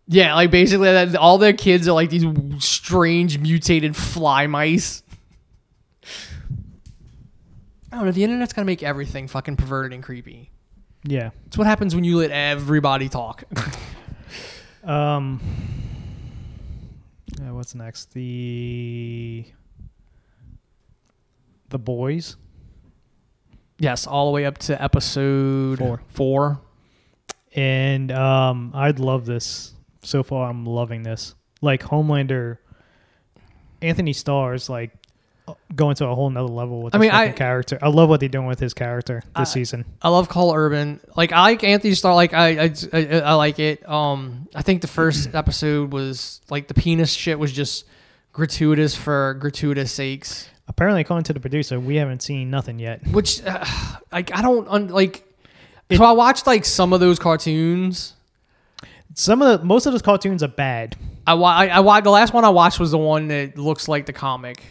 Yeah, like basically that, all their kids are like these strange mutated fly mice. I don't know. The internet's gonna make everything fucking perverted and creepy. Yeah. It's what happens when you let everybody talk. Um. uh, what's next? The. The boys. yes, all the way up to episode Four. Four. And um, I'd love this. So far, I'm loving this. Like Homelander, Anthony Starr's like going to a whole nother level with I mean, I- character. I love what they're doing with his character this I- season. I love Karl Urban. Like I like Anthony Starr. Like I, I, I, I like it. Um, I think the first episode was like the penis shit was just gratuitous for gratuitous sakes. Apparently, according to the producer, we haven't seen nothing yet. Which, uh, like, I don't un- like. so I watched like some of those cartoons. Some of the most of those cartoons are bad. I I, I the last one I watched was the one that looks like the comic.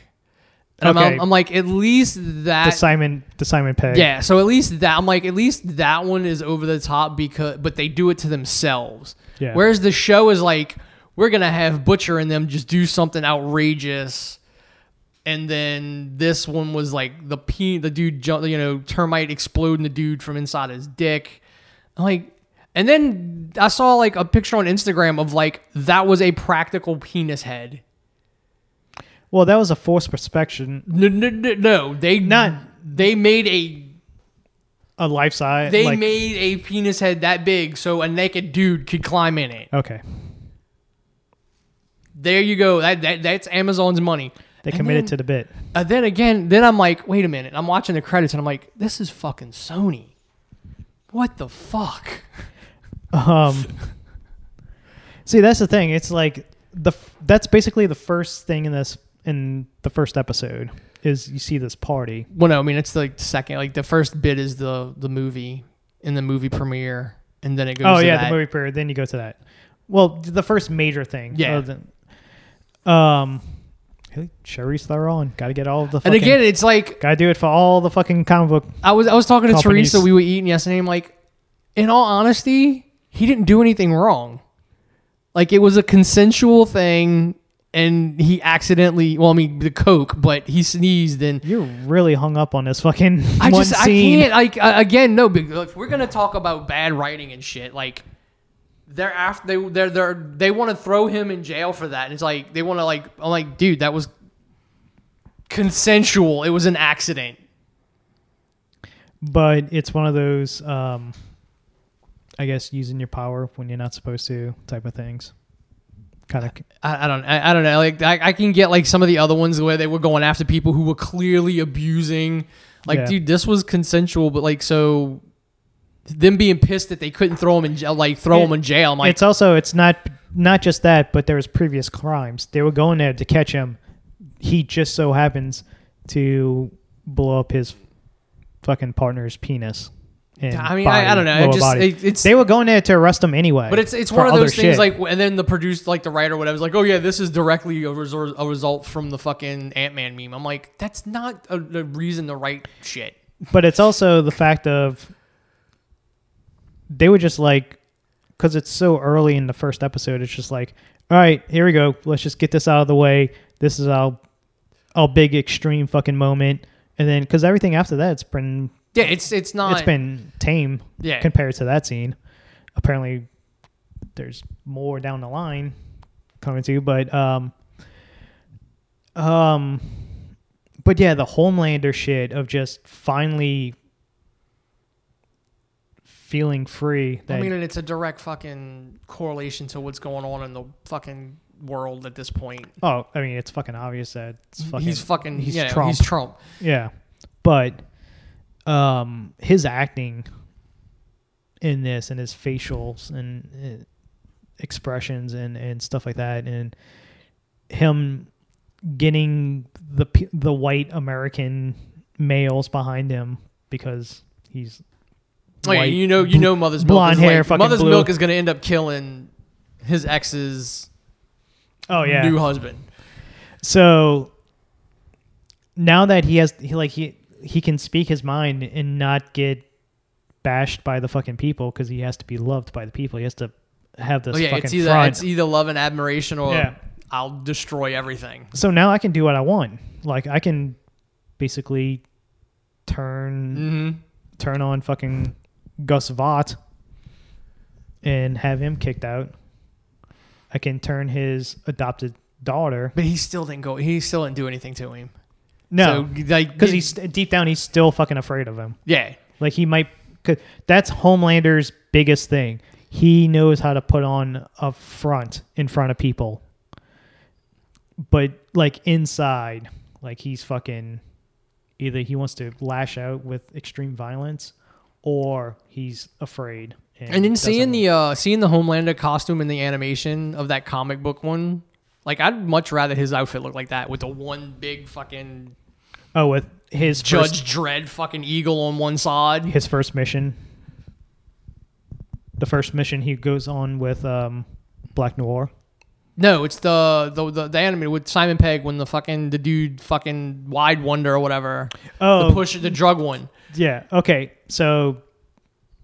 And I'm- Okay. I'm, I'm like, at least that The. Simon, the Simon Pegg. Yeah, so at least that I'm like, at least that one is over the top because, but they do it to themselves. Yeah. Whereas the show is like, we're gonna have Butcher and them just do something outrageous, and then this one was like the pe- the dude, you know, termite exploding the dude from inside his dick, I'm like, and then I saw like a picture on Instagram of like that was a practical penis head. Well, that was a forced perspection, No, no, no, no they Not- They made a a life size. They like, made a penis head that big so a naked dude could climb in it. okay. There you go. That, that that's Amazon's money. They And committed then- to the bit. Uh, then again, then I'm like, wait a minute. I'm watching the credits and I'm like, this is fucking Sony. What the fuck? Um, see, that's the thing. It's like the f- that's basically the first thing in this in the first episode is you see this party. Well, no, I mean it's like second. Like the first bit is the the movie in the movie premiere, and then it goes. Oh yeah, that. the movie premiere. Then you go to that. Well, the first major thing. Yeah. other than- um, Charlize Theron. Got to get all of the. And again, it's like got to do it for all the fucking comic book. I was I was talking to Teresa. We were eating yesterday. I'm like, in all honesty, he didn't do anything wrong. Like it was a consensual thing, and he accidentally. Well, I mean the coke, but he sneezed and. You're really hung up on this fucking I one just scene. I can't like again no. big- If we're gonna talk about bad writing and shit, like they're after they they're they're they want to throw him in jail for that, and it's like they want to like I'm like dude that was consensual. It was an accident. but it's one of those um i guess using your power when you're not supposed to type of things kind of I, I don't I, I don't know like I, I can get like some of the other ones where they were going after people who were clearly abusing. Like Yeah. dude this was consensual but like so them being pissed that they couldn't throw him in jail like throw It- him in jail I'm like it's also it's not not just that but there was previous crimes. They were going there to catch him. He just so happens to blow up his fucking partner's penis I mean body, I, I don't know it just it, it's they were going there to arrest him anyway but it's it's one of those things shit. like and then the producer like the writer or whatever is like oh yeah this is directly a, resor- a result from the fucking Ant-Man meme. I'm like that's not a, a reason to write shit. But it's also the fact of they were just like because it's so early in the first episode it's just like all right here we go let's just get this out of the way. This is our our big extreme fucking moment. And then because everything after that it's been yeah it's it's not it's been tame yeah compared to that scene apparently there's more down the line coming to but um um but yeah, the Homelander shit of just finally feeling free. I mean, and it's a direct fucking correlation to what's going on in the fucking world at this point. oh, I mean, it's fucking obvious that it's fucking he's fucking he's know, Trump. He's Trump. Yeah, but um, his acting in this and his facials and uh, expressions and and stuff like that, and him getting the the white American males behind him because he's Oh, yeah, you know, you know, Mother's blonde milk is hair, like, fucking Mother's blue. milk is going to end up killing his ex's oh yeah new husband. So now that he has he like he he can speak his mind and not get bashed by the fucking people because he has to be loved by the people. He has to have this Oh yeah, fucking it's either front. it's either love and admiration or Yeah. I'll destroy everything. so now I can do what I want. Like I can basically turn Mm-hmm. turn on fucking Gus Vought and have him kicked out. I can turn his adopted daughter. But he still didn't go. He still didn't do anything to him. No, so, like because he's deep down he's still fucking afraid of him. yeah. Like he might, cause that's Homelander's biggest thing. He knows how to put on a front in front of people, but like inside, like he's fucking. Either he wants to lash out with extreme violence, or he's afraid. And then seeing the uh seeing the Homelander costume in the animation of that comic book one, like I'd much rather his outfit look like that with the one big fucking oh with his Judge first, Dredd fucking eagle on one side. his first mission. The first mission he goes on with um, Black Noir. No, it's the the the, the anime with Simon Pegg when the fucking the dude fucking Wide Wonder or whatever. Oh, The push the drug one. Yeah. Okay. So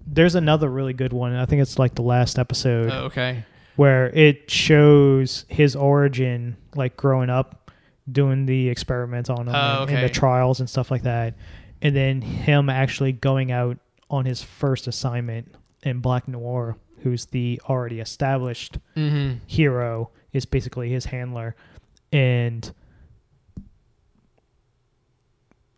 there's another really good one. I think it's like the last episode Oh, okay. Where it shows his origin, like growing up, doing the experiments on him Oh, and, and the trials and stuff like that, and then him actually going out on his first assignment in Black Noir, who's the already established Mm-hmm. hero, is basically his handler, and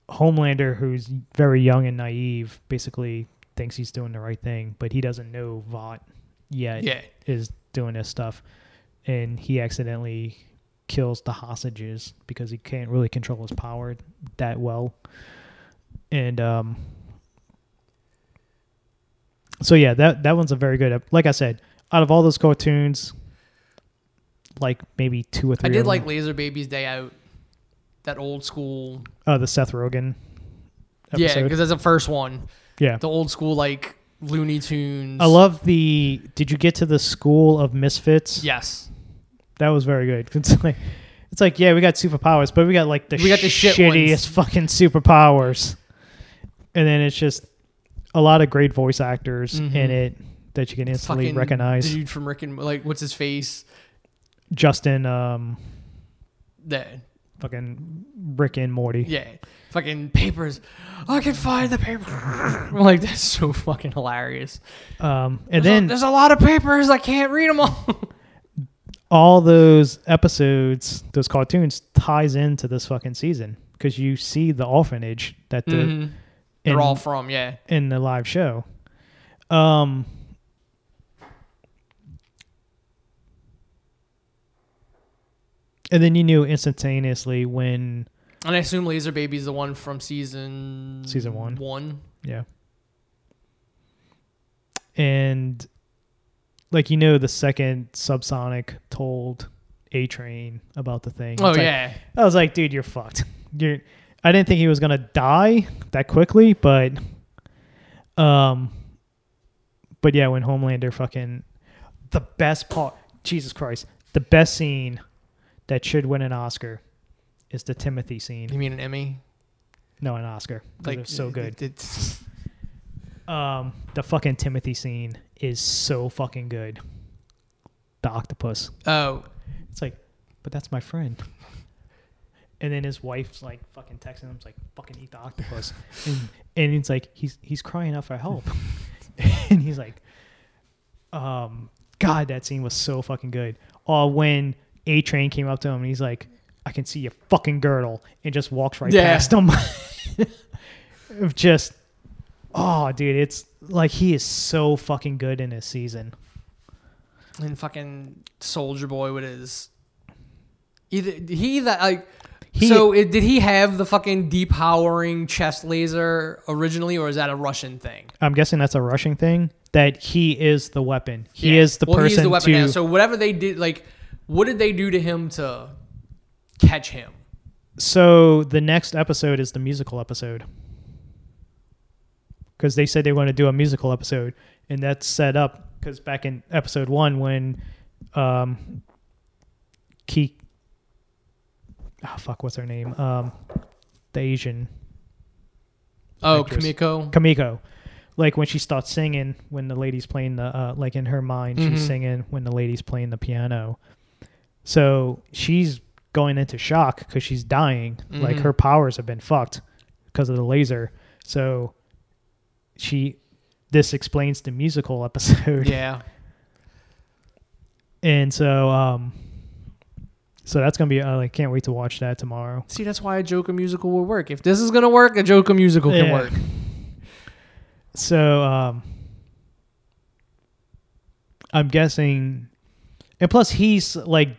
Homelander, who's very young and naive, basically thinks he's doing the right thing, but he doesn't know Vought yet Yeah. is doing this stuff, and he accidentally kills the hostages because he can't really control his power that well, and um. So yeah, that that one's a very good. Like I said, out of all those cartoons, like maybe two or three. I did like them- Laser Babies Day Out. That old school. uh, the Seth Rogen. Yeah, because that's the first one. yeah. The old school like Looney Tunes. I love the. Did you get to the School of Misfits? Yes. that was very good. It's like, it's like yeah, we got superpowers, but we got like the We got the shit shittiest ones. fucking superpowers, and then it's just a lot of great voice actors in Mhm. it that you can instantly Fucking recognize. the dude from Rick and like what's his face? Justin, um, That fucking Rick and Morty. yeah. Fucking papers. I can find the paper. I'm like that's so fucking hilarious. Um, and There's then a, there's a lot of papers. I can't read them all. all those episodes, those cartoons ties into this fucking season because you see the orphanage that the Mhm. They're in, all from yeah. in the live show. Um, and then you knew instantaneously when And I assume Laser Baby's the one from season Season one. One. yeah, and like you know the second Supersonic told A Train about the thing. Oh It's like- yeah. I was like, dude, you're fucked. You're. I didn't think he was gonna die that quickly, but, um, but yeah, when Homelander fucking, the best part, Jesus Christ, the best scene that should win an Oscar is the Timothy scene. You mean an Emmy? No, an Oscar. Like it's so good. it's- Um, the fucking Timothy scene is so fucking good. The octopus. oh, It's like, but that's my friend. And then his wife's like fucking texting him, it's like fucking eat the octopus, and and it's like he's he's crying out for help, and he's like, um, God, that scene was so fucking good. Or when A Train came up to him and he's like, I can see your fucking girdle, and just walks right Yeah. past him. just, oh, dude, it's like he is so fucking good in this season. and fucking Soldier Boy with his either he that like He- so it, did he have the fucking depowering chest laser originally or is that a Russian thing? I'm guessing that's a Russian thing. That he is the weapon. He Yeah. is the well, person he is the weapon to. now. So whatever they did, like, what did they do to him to catch him? So the next episode is the musical episode. Because they said they want to do a musical episode, and that's set up because back in episode one when, um, Key, oh fuck, what's her name? Um, the Asian Oh, Actress. Kimiko. Kimiko, like when she starts singing when the lady's playing the uh, like in her mind she's Mhm. singing when the lady's playing the piano. So she's going into shock because she's dying. Like Mhm. her powers have been fucked because of the laser. So she this explains the musical episode. Yeah. And so um so that's gonna be uh, like can't wait to watch that tomorrow. See, that's why a Joker musical would work. If this is gonna work, a Joker musical can Yeah. work. So um I'm guessing and plus he's like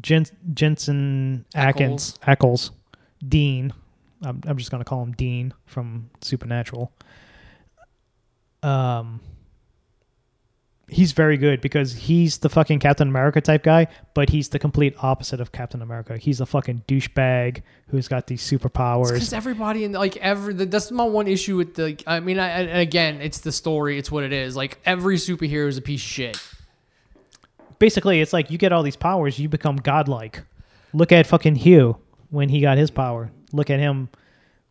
Jen, Jensen Ackles, Eccles Dean. I'm I'm just gonna call him Dean from Supernatural. Um he's very good because he's the fucking Captain America type guy, but he's the complete opposite of Captain America. He's a fucking douchebag who's got these superpowers. Because everybody in like every the, that's my one issue with the. I mean, I, again, it's the story. It's what it is. Like every superhero is a piece of shit. Basically it's like you get all these powers, you become godlike. Look at fucking Hugh when he got his power. Look at him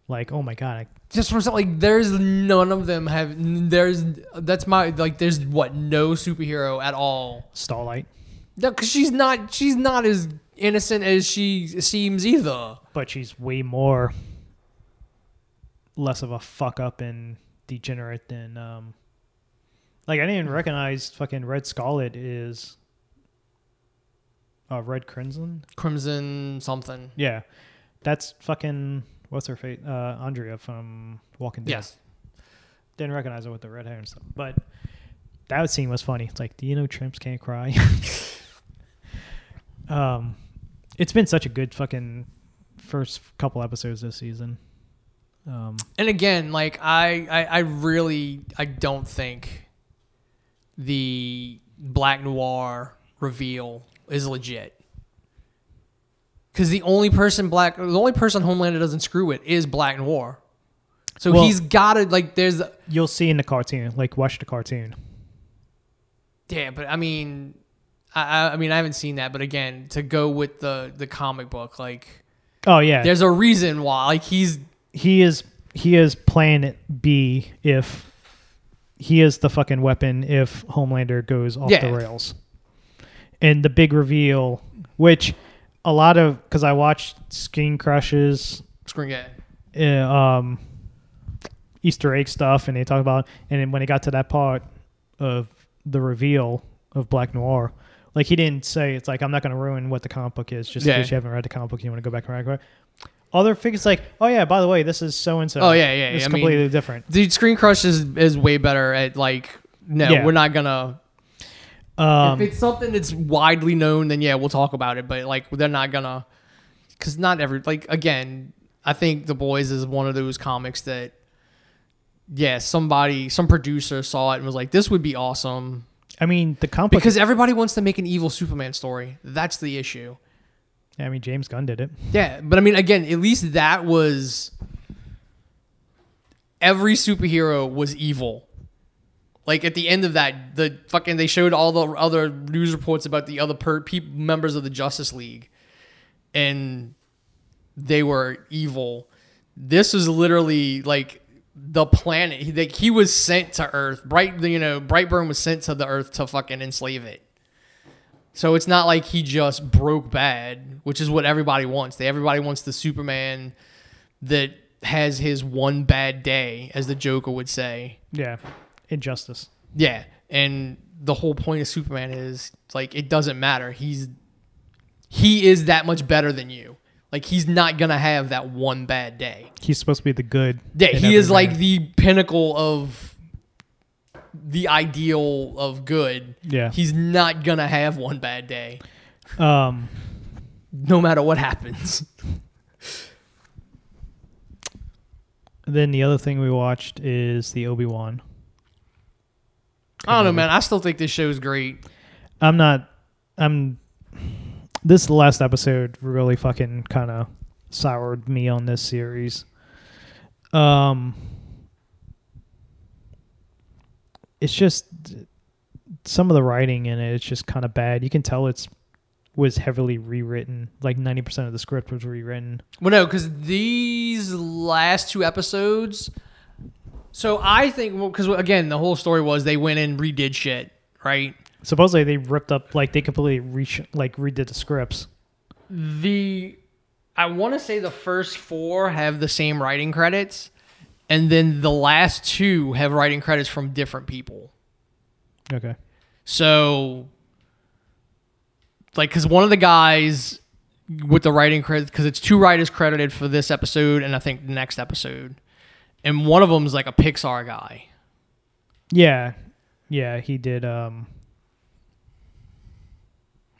like, oh my god, I, Just from something like there's none of them have. There's that's my like. There's what no superhero at all. Starlight. No, because she's not. She's not as innocent as she seems either. But she's way more less of a fuck up and degenerate than um like I didn't even recognize fucking Red Scarlet is uh Red Crimson? Crimson something. Yeah. That's fucking what's her face? Uh Andrea from Walking Dead. Yes. didn't recognize her with the red hair and stuff. But that scene was funny. It's like, do you know tramps can't cry? um, it's been such a good fucking first couple episodes this season. Um, And again, like I, I, I really, I don't think the Black Noir reveal is legit. Because the only person Black, the only person Homelander doesn't screw with is Black Noir. So Well- he's got to like. There's you'll see in the cartoon, like watch the cartoon. yeah, but I mean, I, I- I mean, I haven't seen that. But again, to go with the the comic book, like, Oh yeah, there's a reason why. Like he's he is he is plan B if he is the fucking weapon if Homelander goes off Yeah. the rails. And the big reveal, which a lot of because I watched Screen Crushes, screwing it. uh, um, Easter egg stuff, and they talk about, and then when it got to that part of the reveal of Black Noir, like he didn't say it's like I'm not going to ruin what the comic book is, just Yeah. in case you haven't read the comic book, and you want to go back and read it. Other figures like, oh yeah, by the way, this is so and so. Oh, yeah, yeah, it's I mean- completely different. Dude, Screen Crush is is way better at like. No, Yeah. we're not gonna Um, if it's something that's widely known, then yeah, we'll talk about it. But like, they're not gonna, because not every like again. I think The Boys is one of those comics that, yeah, somebody, some producer saw it and was like, "This would be awesome," I mean, the comic because everybody wants to make an evil Superman story. That's the issue. Yeah, I mean, James Gunn did it. Yeah, but I mean, again, at least that was every superhero was evil. Like at the end of that, the fucking they showed all the other news reports about the other per, peop members of the Justice League, and they were evil. This is literally like the planet. He, like he was sent to Earth. Bright, you know, Brightburn was sent to the Earth to fucking enslave it. So it's not like he just broke bad, which is what everybody wants. They everybody wants the Superman that has his one bad day, as the Joker would say. Yeah, Injustice. Yeah, and the whole point of Superman is like it doesn't matter. He's he is that much better than you. Like he's not gonna have that one bad day. He's supposed to be the good. Yeah, he is like man. the pinnacle of the ideal of good. Yeah. He's not gonna have one bad day, Um, no matter what happens. then the other thing we watched is the Obi Wan. I don't know, man. I still think this show is great. I'm not. I'm. This last episode really fucking kind of soured me on this series. Um, it's just some of the writing in it. It's just kind of bad. You can tell it's was heavily rewritten. Like ninety percent of the script was rewritten. Well, no, because these last two episodes. So I think, well, because again, the whole story was they went and redid shit, right? Supposedly they ripped up like they completely re- like redid the scripts. The I want to say the first four have the same writing credits, and then the last two have writing credits from different people. Okay. So, like, because one of the guys with the writing credit, because it's two writers credited for this episode and I think the next episode, and one of them's like a Pixar guy. Yeah. Yeah, he did. Um,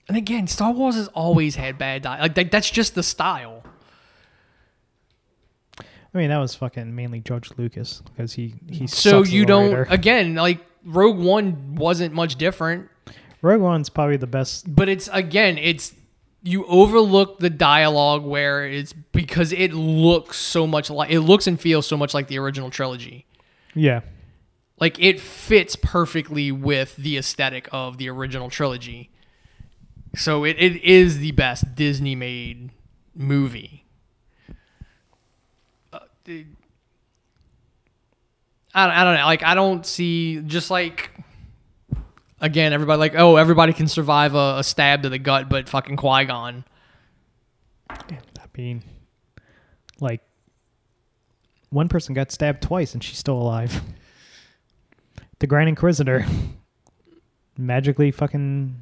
And again, Star Wars has always had bad di Like that, that's just the style. I mean, that was fucking mainly George Lucas because he he. So you don't writer. again like Rogue One wasn't much different, Rogue One's probably the best. but it's again it's you overlook the dialogue where it's because it looks so much like it looks and feels so much like the original trilogy. Yeah, Like it fits perfectly with the aesthetic of the original trilogy. So it, it is the best Disney made movie. Uh, it- I, I don't know. Like I don't see just like again everybody like oh everybody can survive a, a stab to the gut, but fucking Qui Gon. I mean, like one person got stabbed twice and she's still alive. The Grand Inquisitor magically fucking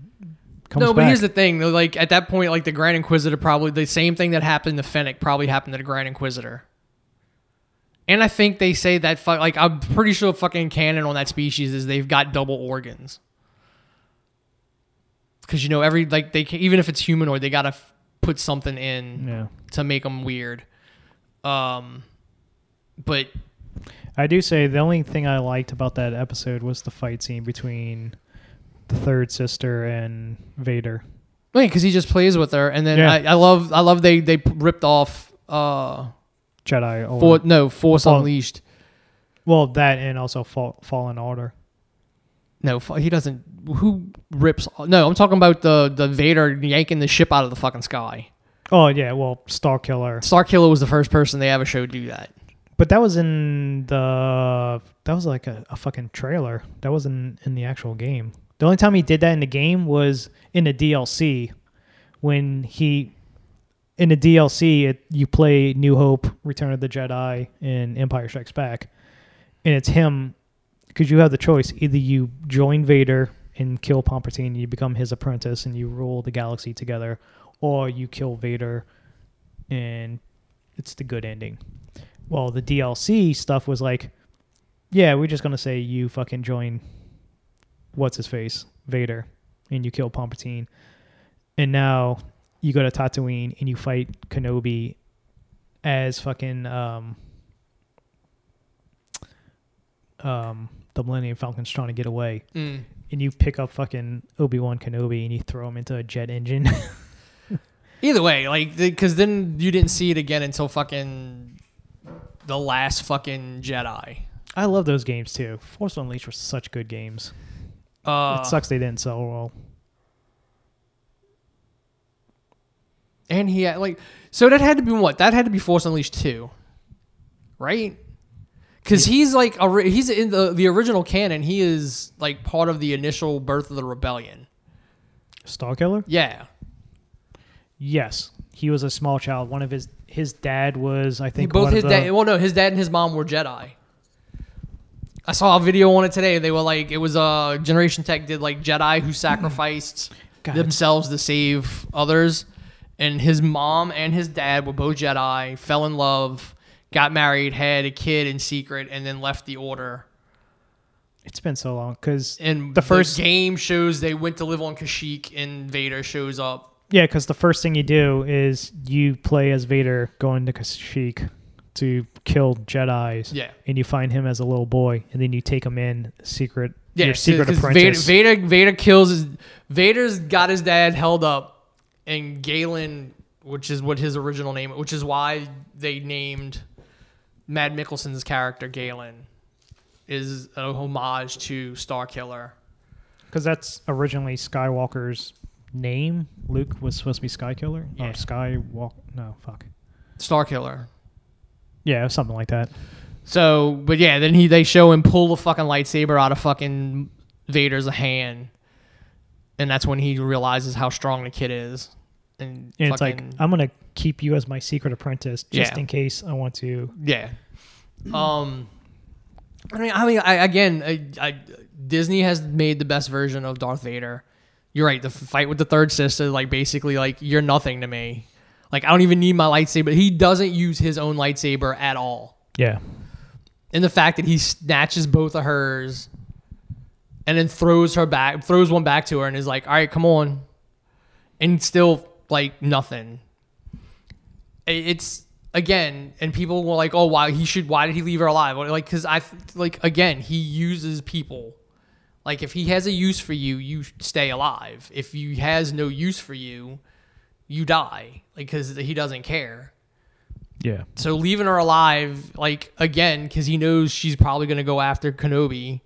comes no, but back. here's the thing. though, Like at that point, like the Grand Inquisitor probably the same thing that happened to Fennec probably happened to the Grand Inquisitor. And I think they say that fuck like I'm pretty sure fucking canon on that species is they've got double organs. Because you know every like they can, even if it's humanoid they gotta f- put something in yeah, to make them weird. Um, but I do say the only thing I liked about that episode was the fight scene between the third sister and Vader. Wait, because he just plays with her, and then Yeah. I, I love I love they they ripped off uh Jedi. Or, for no Force Fall- Unleashed. well, that and also Fall, Fallen Order. No, he doesn't. Who rips? No, I'm talking about the the Vader yanking the ship out of the fucking sky. Oh yeah, well, Star Killer. Star Killer was the first person they ever showed do that. But that was in the that was like a, a fucking trailer. That wasn't in the actual game. The only time he did that in the game was in the DLC when he in the DLC it, you play New Hope, Return of the Jedi, and Empire Strikes Back, and it's him because you have the choice either you join Vader and kill Palpatine, you become his apprentice, and you rule the galaxy together, or you kill Vader, and it's the good ending. Well, the DLC stuff was like, yeah, we're just gonna say you fucking join what's his face Vader, and you kill Palpatine, and now you go to Tatooine and you fight Kenobi as fucking um um the Millennium Falcon's trying to get away, and you pick up fucking Obi Wan Kenobi and you throw him into a jet engine. Either way, like because then you didn't see it again until fucking the last fucking Jedi. I love those games too. Force Unleashed were such good games. Uh, it sucks they didn't sell well. and he had like so that had to be what that had to be Force Unleashed two, right? Because he's like a, he's in the the original canon. He is like part of the initial birth of the rebellion. Starkiller? Yeah, Yes, he was a small child. One of his his dad was, I think, both one his of the, dad. Well, no, his dad and his mom were Jedi. I saw a video on it today. They were like, it was a uh, Generation Tech did like Jedi who sacrificed God. themselves to save others. and his mom and his dad were both Jedi, fell in love, got married, had a kid in secret, and then left the Order. It's been so long because And The first- game shows they went to live on Kashyyyk, and Vader shows up. yeah, because the first thing you do is you play as Vader going to Kashyyyk to kill Jedi's. Yeah. and you find him as a little boy, and then you take him in secret. Yeah, your secret apprentice. Vader, Vader, Vader kills his. Vader's got his dad held up, and Galen, which is what his original name, which is why they named Mad Mikkelsen's character Galen, is a homage to Starkiller. Because that's originally Skywalker's name. Luke was supposed to be Skykiller. Yeah. Or Skywalk. No, fuck. Starkiller. Yeah, something like that. So, but yeah, then he they show him pull the fucking lightsaber out of fucking Vader's hand, and that's when he realizes how strong the kid is. And, And it's like, I'm going to keep you as my secret apprentice just Yeah. in case I want to. Yeah. Um, I mean, I mean, I, again, I, I, Disney has made the best version of Darth Vader. You're right. The fight with the third sister, like basically, like you're nothing to me. Like I don't even need my lightsaber. He doesn't use his own lightsaber at all. Yeah. And the fact that he snatches both of hers and then throws her back, throws one back to her, and is like, "All right, come on," and still like nothing. It's again, and people were like, "Oh, why he should? Why did he leave her alive?" Like, because I like again, he uses people. Like, if he has a use for you, you stay alive. If he has no use for you, you die. Like, because he doesn't care. Yeah. So leaving her alive, like again, because he knows she's probably going to go after Kenobi,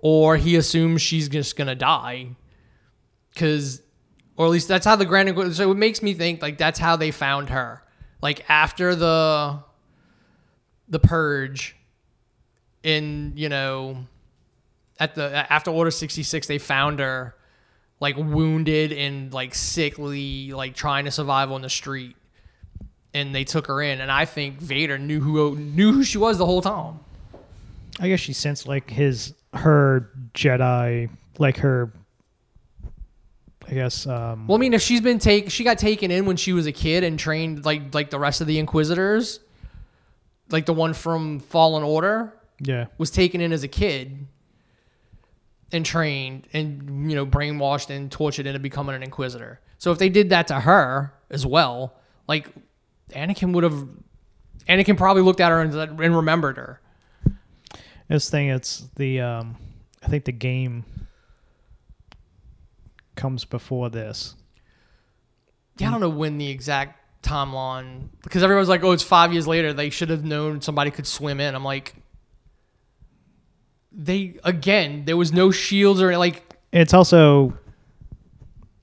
or he assumes she's just going to die, because, or at least that's how the Grand. So it makes me think like that's how they found her. Like after the, the purge, in you know, at the after Order sixty six, they found her, like wounded and like sickly, like trying to survive on the street. And they took her in. And i think vader knew who knew who she was the whole time. I guess she sensed like his, her Jedi, like her, I guess, um, well i mean if she's been take she got taken in when she was a kid and trained like like the rest of the inquisitors like the one from fallen order yeah. was taken in as a kid and trained and you know brainwashed and tortured into becoming an inquisitor so if they did that to her as well like anakin would have anakin probably looked at her and, and remembered her This thing, it's the, um, I think the game comes before this. Yeah, I don't know when the exact timeline because everyone's like, "Oh, it's five years later." They should have known somebody could swim in. I'm like, they again, there was no shields or like, It's also,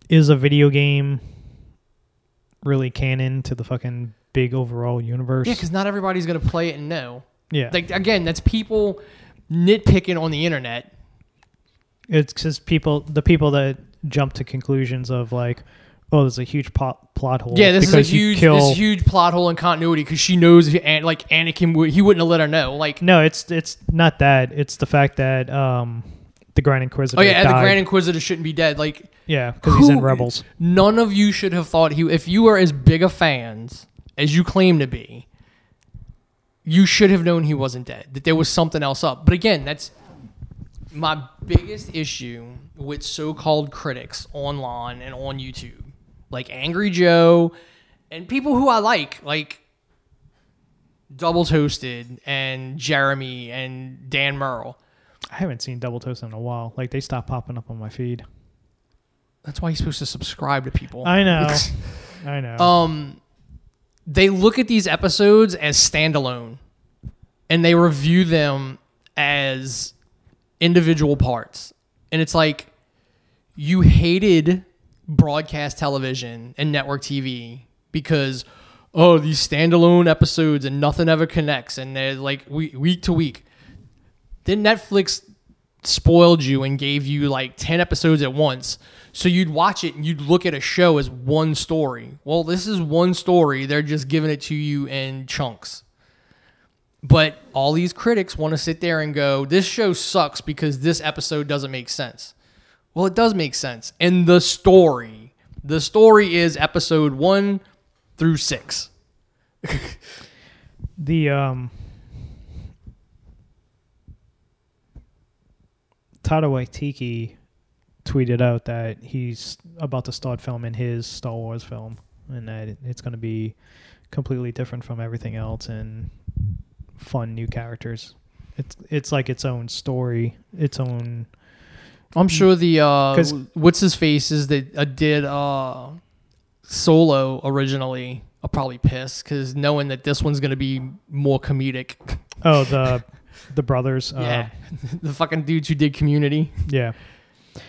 is a video game really canon to the fucking big overall universe? yeah, because not everybody's gonna play it and know. yeah. Like again, that's people nitpicking on the internet. It's because people, the people that jump to conclusions of like, oh, there's a huge plot plot hole. Yeah, this is a huge, kill- this huge plot hole in continuity because she knows if, and like Anakin, would, he wouldn't have let her know. Like, No, it's it's not that. It's the fact that um, the Grand Inquisitor. oh yeah, the. Grand Inquisitor shouldn't be dead. Like, yeah, because he's in Rebels. None of you should have thought he. If you were as big a fans as you claim to be, you should have known he wasn't dead. That there was something else up. But again, that's my biggest issue with so-called critics online and on YouTube, like Angry Joe, and people who I like, like Double Toasted and Jeremy and Dan Murrell. I haven't seen Double Toasted in a while. Like they stopped popping up on my feed. That's why you're supposed to subscribe to people. I know. I know. um they look at these episodes as standalone and they review them as individual parts and it's like you hated broadcast television and network tv because oh these standalone episodes and nothing ever connects and they're like we- week to week then netflix spoiled you and gave you like 10 episodes at once. So you'd watch it and you'd look at a show as one story. Well, this is one story. They're just giving it to you in chunks. But all these critics want to sit there and go, this show sucks because this episode doesn't make sense. Well, it does make sense. And the story The story is episode one through six. The um Taika Waititi tweeted out that he's about to start filming his Star Wars film, and that it's going to be completely different from everything else and fun new characters. It's it's like its own story, its own. I'm sure the uh, what's his faces that uh, did uh, Solo originally are probably pissed because knowing that this one's gonna be more comedic. Oh, the the brothers. Uh, yeah, the fucking dudes who did Community yeah,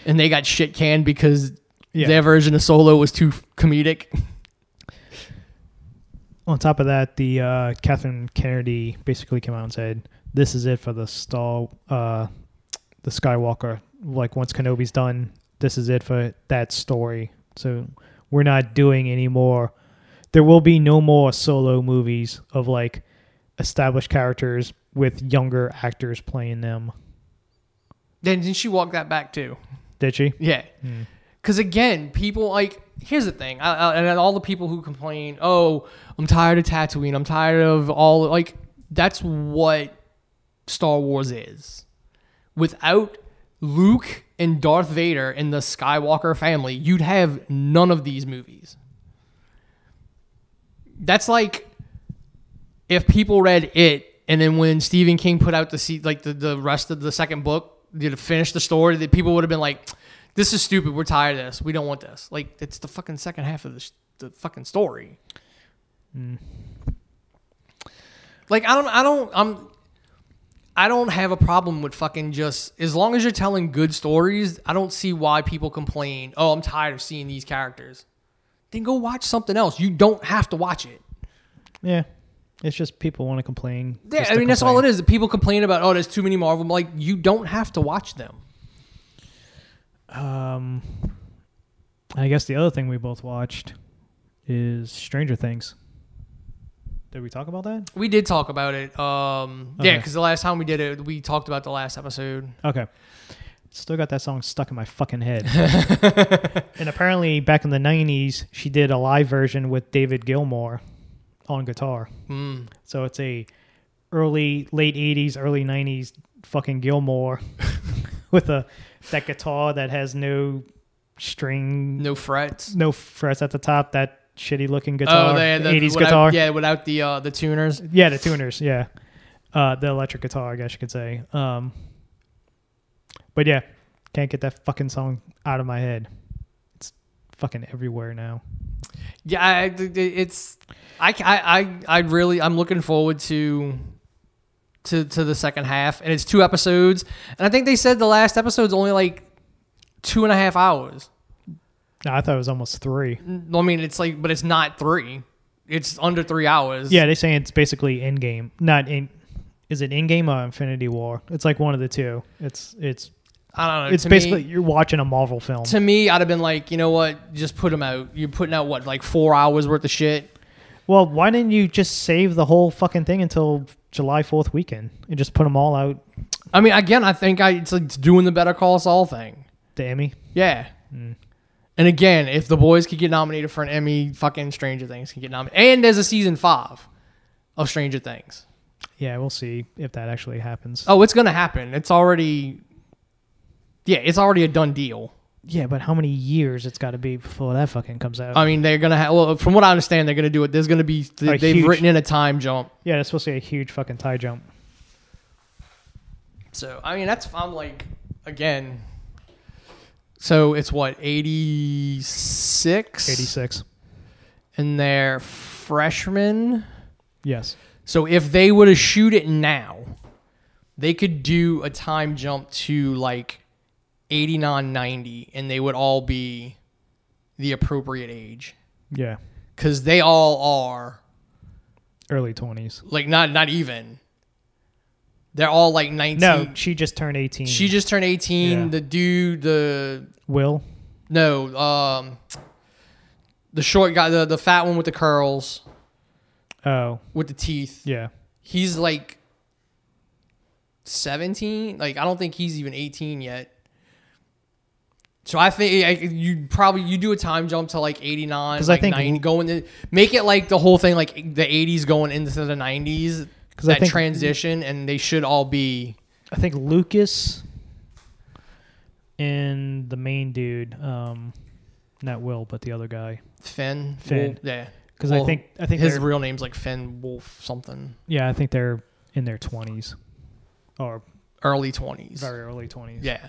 and they got shit canned because yeah. their version of Solo was too comedic. on top of that, the uh, Catherine Kennedy basically came out and said, "This is it for the stall, uh, the Skywalker. Like once Kenobi's done, this is it for that story. So we're not doing any more. There will be no more solo movies of like established characters with younger actors playing them. Then didn't she walk that back too? Did she? Yeah. Hmm. Because again, people like here's the thing, I, I, and all the people who complain, oh, I'm tired of Tatooine, I'm tired of all like that's what Star Wars is. Without Luke and Darth Vader and the Skywalker family, you'd have none of these movies. That's like if people read it and then when Stephen King put out the like the, the rest of the second book to finish the story, that people would have been like, "This is stupid. We're tired of this. We don't want this." Like it's the fucking second half of the sh- the fucking story. Hmm. Like I don't, I don't, I'm, I don't have a problem with fucking just as long as you're telling good stories. I don't see why people complain. Oh, I'm tired of seeing these characters. Then go watch something else. You don't have to watch it. Yeah. It's just people want to complain. Yeah, I mean that's all it is. People complain about oh, there's too many Marvel. Like you don't have to watch them. Um, I guess the other thing we both watched is Stranger Things. Did we talk about that? We did talk about it. Um, yeah, because the last time we did it, we talked about the last episode. Okay. Still got that song stuck in my fucking head. and apparently, back in the 90s, she did a live version with David Gilmour on guitar. Mm. So it's a early, late 80s, early 90s fucking Gilmour with a that guitar that has no string, No frets. no frets at the top. That shitty looking guitar, Oh, they had the 80s without, guitar. Yeah, without the uh, the tuners. Yeah, the tuners. Yeah, uh, the electric guitar. I guess you could say. Um, but yeah, can't get that fucking song out of my head. It's fucking everywhere now. Yeah, I, it's I, I I I really I'm looking forward to to to the second half, and it's two episodes, and I think they said the last episode's only like two and a half hours. No, I thought it was almost three. I mean, it's like, but it's not three. It's under three hours. Yeah, they're saying it's basically Endgame, not in. Is it Endgame or Infinity War? It's like one of the two. It's it's I don't know. it's to basically me, you're watching a Marvel film. to me, I'd have been like, you know what? Just put them out. You're putting out what, like four hours worth of shit. well, why didn't you just save the whole fucking thing until July Fourth weekend and just put them all out? I mean, again, I think I it's like doing the Better Call Saul thing. The Emmy. Yeah. Hmm. And again, if the boys could get nominated for an Emmy, fucking Stranger Things can get nominated. And there's a season five of Stranger Things. Yeah, we'll see if that actually happens. Oh, it's gonna happen. It's already, yeah, it's already a done deal. Yeah, but how many years it's got to be before that fucking comes out? I mean, they're gonna have. Well, from what I understand, they're gonna do it. There's gonna be. A they've huge- written in a time jump. yeah, that's supposed to be a huge fucking tie jump. So I mean, that's I'm like again. So it's what 86? 86. and they're freshmen. Yes. So if they were to shoot it now, they could do a time jump to like 89, 90, and they would all be the appropriate age Yeah. because they all are Early 20s. like not not even. They're all like 19. No, she just turned 18. she just turned 18. Yeah. The dude, the will. no, um, the short guy, the the fat one with the curls, Oh, with the teeth. yeah. he's like 17 like i don't think he's even 18 yet So I think you probably you do a time jump to like 89, 'Cause I like think- 90, going to make it like the whole thing like the 80s going into the 90s. 'Cause I That think- transition, and they should all be I think Lucas and the main dude, um, not Will, but the other guy, Finn. Finn. Wolf- yeah, because I think I think his real name's like Finn Wolf something, yeah, I think they're in their twenties or early 20s. very early twenties. Yeah.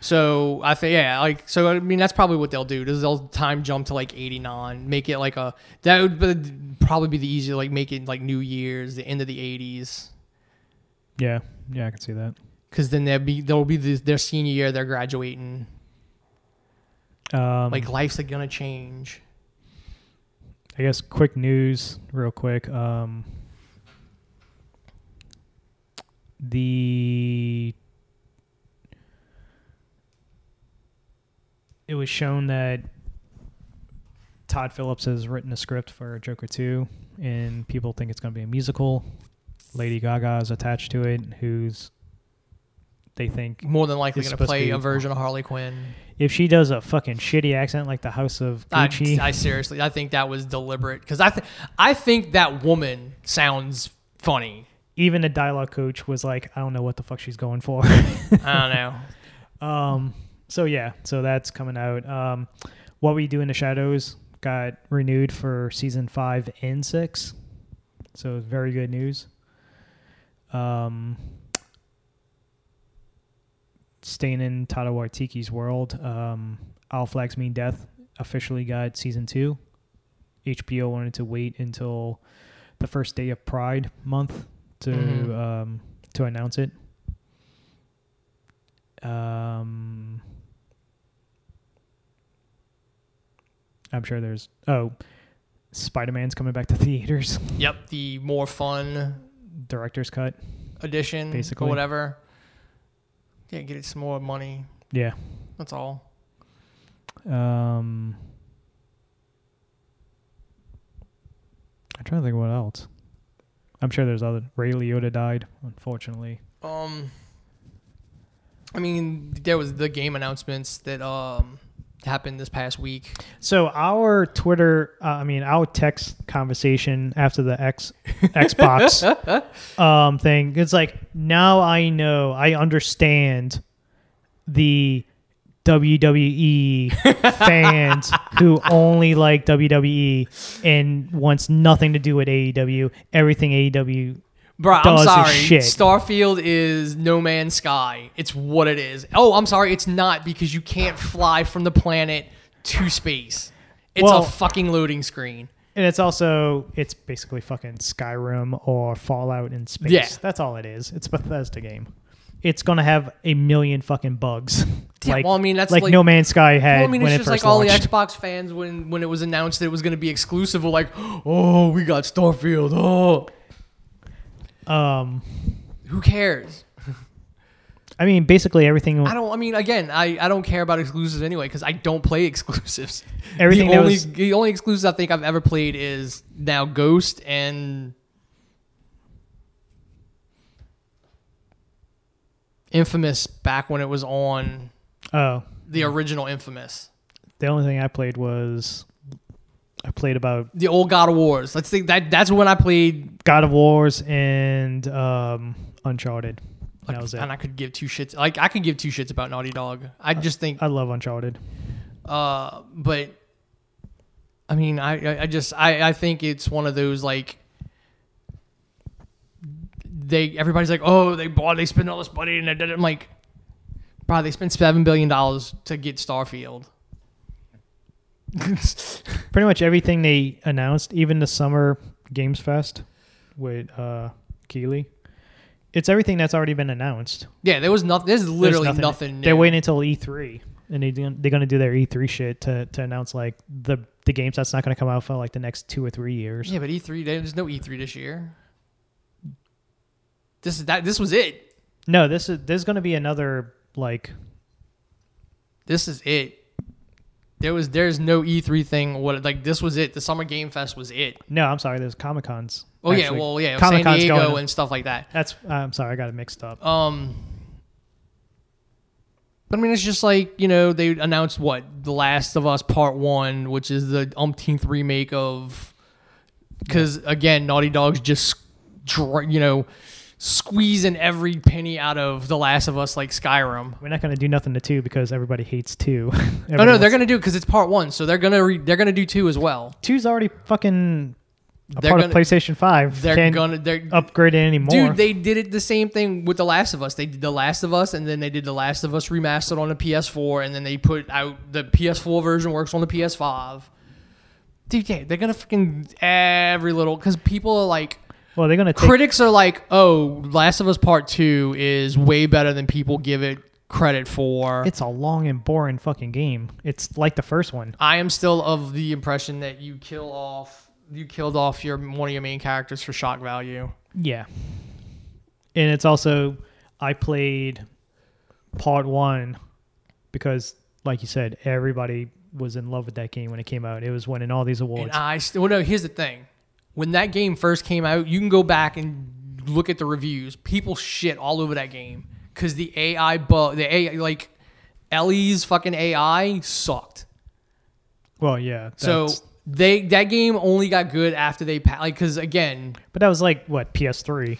So I think yeah, like so I mean that's probably what they'll do. Is they'll time jump to like 89, make it like a that would probably be the easier like make it like New Year's, the end of the 80s. yeah, yeah, I can see that. Cuz then they'll be they'll be the, their senior year they're graduating. Um, Like life's like gonna change. I guess quick news, real quick. Um, the it was shown that Todd Phillips has written a script for Joker 2, and people think it's going to be a musical. Lady Gaga is attached to it, who's they think More than likely gonna play a version of Harley Quinn. if she does a fucking shitty accent like the House of I, Gucci, I seriously, I think that was deliberate because I, th- I think that woman sounds funny. even the dialogue coach was like, I don't know what the fuck she's going for. I don't know. Um. So yeah. So that's coming out. Um, what we do in the shadows got renewed for season five and six. So very good news. Um. Staying in Tata Waitiki's world, um, All Flags Mean Death officially got season two. HBO wanted to wait until the first day of Pride month to Mhm. um, to announce it. Um, I'm sure there's oh, Spider Man's coming back to theaters. Yep, the more fun Director's cut. edition, Basically. or whatever. Yeah, get it some more money. Yeah. That's all. Um, I'm trying to think of what else. I'm sure there's other. Ray Liotta died, unfortunately. Um, I mean, there was the game announcements that um happened this past week. So our Twitter, uh, I mean, our text conversation after the X Xbox um, thing, it's like now I know, I understand the WWE fans who only like WWE and wants nothing to do with AEW. Everything AEW. Bro, I'm Does sorry. shit. Starfield is No Man's Sky. It's what it is. Oh, I'm sorry. It's not because you can't fly from the planet to space. It's Well- a fucking loading screen. And it's also it's basically fucking Skyrim or Fallout in space. Yeah. That's all it is. It's a Bethesda game. It's gonna have a million fucking bugs. Yeah, well, I mean, that's like, No Man's Sky had Well, I mean, when it's it just first like all the. Xbox fans when when it was announced that it was going to be exclusive were like, oh, we got Starfield. Oh, um, who cares? I mean, basically everything. I don't. I mean, again, I, I don't care about exclusives anyway because I don't play exclusives. Everything the only was- the only exclusives I think I've ever played is now Ghost and Infamous back when it was on Oh, the original Infamous, the only thing I played was I played about the old God of Wars. Let's think that that's when I played. God of Wars and um, Uncharted. Like, that was it. and I could give two shits. Like I could give two shits about Naughty Dog. I just think I love Uncharted. Uh, but I mean, I, I, I just, I, I think it's one of those like they, everybody's like, oh, they bought, they spent all this money, and they did it. I'm like, bro, they spent seven billion dollars to get Starfield. Pretty much everything they announced, even the summer Games Fest with uh, Keighley. It's everything that's already been announced. yeah, there was nothing. There's There's literally nothing. new. They're waiting until E3, and they they're going to do their E3 shit to, to announce like the the games that's not going to come out for like the next two or three years. Yeah, but E3, there's no E3 this year. This is that. This was it. No, this is there's going to be another like This is it. There was, there's no E3 thing. What like this was it. The Summer Game Fest was it. no, I'm sorry, there's Comic Cons. Oh yeah, well yeah, San Comic-Con's Diego going- and stuff like that. That's I'm sorry, I got it mixed up. Um, But I mean, it's just like you know they announced what The Last of Us Part One, which is the umpteenth remake of. Because again, Naughty Dog's just, you know, squeezing every penny out of The Last of Us like Skyrim. We're not gonna do nothing to two because everybody hates two. Oh no, they're gonna do it because it's Part One, so they're gonna re- they're gonna do two as well. two's already fucking a They're part gonna- of PlayStation Five. They're Can't gonna they're upgrade it anymore. Dude, they did it the same thing with The Last of Us. They did The Last of Us, and then they did The Last of Us remastered on the PS4, and then they put out the PS4 version works on the PS5. Dude, yeah, they're gonna fucking every little because people are like, well, they're gonna take, critics are like, oh, Last of Us Part Two is way better than people give it credit for. It's a long and boring fucking game. It's like the first one. I am still of the impression that you kill off, you killed off your one of your main characters for shock value. Yeah. And it's also I played part one because, like you said, everybody was in love with that game when it came out. It was winning all these awards. And I still well, no. Here's the thing: when that game first came out, you can go back and look at the reviews. People shit all over that game because the AI bug, the AI like Ellie's fucking AI sucked. well, yeah. So they that game only got good after they pa- like because again, but that was like what PS3.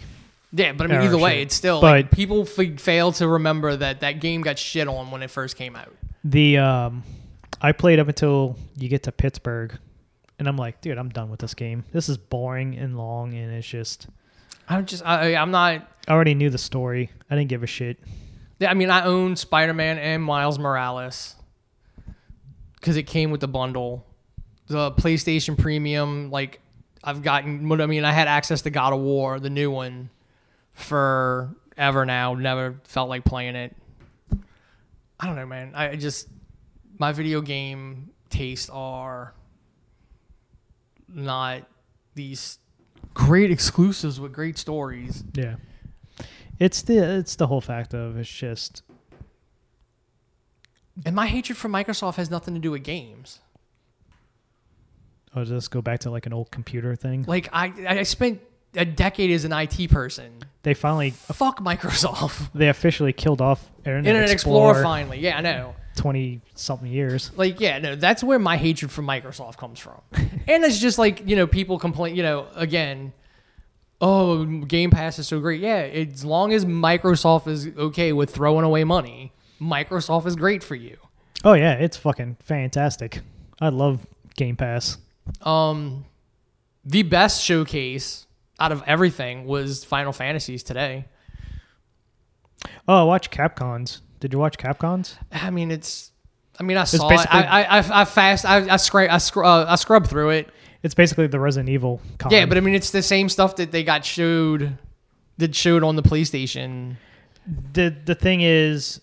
yeah. But I mean, either way, shit. it's still But- like people f- fail to remember that that game got shit on when it first came out. The um, I played up until you get to Pittsburgh, and I'm like, dude, I'm done with this game. This is boring and long, and it's just. I'm just I, I'm not. I already knew the story. I didn't give a shit. Yeah, I mean, I own Spider Man and Miles Morales because it came with the bundle. The PlayStation Premium, like, I've gotten, what I mean, I had access to God of War, the new one, forever now. Never felt like playing it. I don't know, man. I just, my video game tastes are not these great exclusives with great stories. Yeah. It's the it's the whole fact of it's just And my hatred for Microsoft has nothing to do with games. Oh, I'll just go back to like an old computer thing. Like I, I spent a decade as an IT person. They finally Fuck Microsoft. they officially killed off Internet, Internet Explorer, Explorer finally. Yeah, I know. Twenty something years. Like, yeah, no, that's where my hatred for Microsoft comes from. and it's just like, you know, people complain, you know, again, oh, Game Pass is so great. Yeah, as long as Microsoft is okay with throwing away money, Microsoft is great for you. Oh yeah, it's fucking fantastic. I love Game Pass. Um, the best showcase out of everything was Final Fantasies today. Oh, I watched Capcom's. Did you watch Capcom's? I mean, it's. I mean, I saw it. I, I, I, I fast. I, I scrape. I, scr- uh, I scrubbed through it. It's basically the Resident Evil. Con. Yeah, but I mean, it's the same stuff that they got showed. That showed on the PlayStation. the the thing is,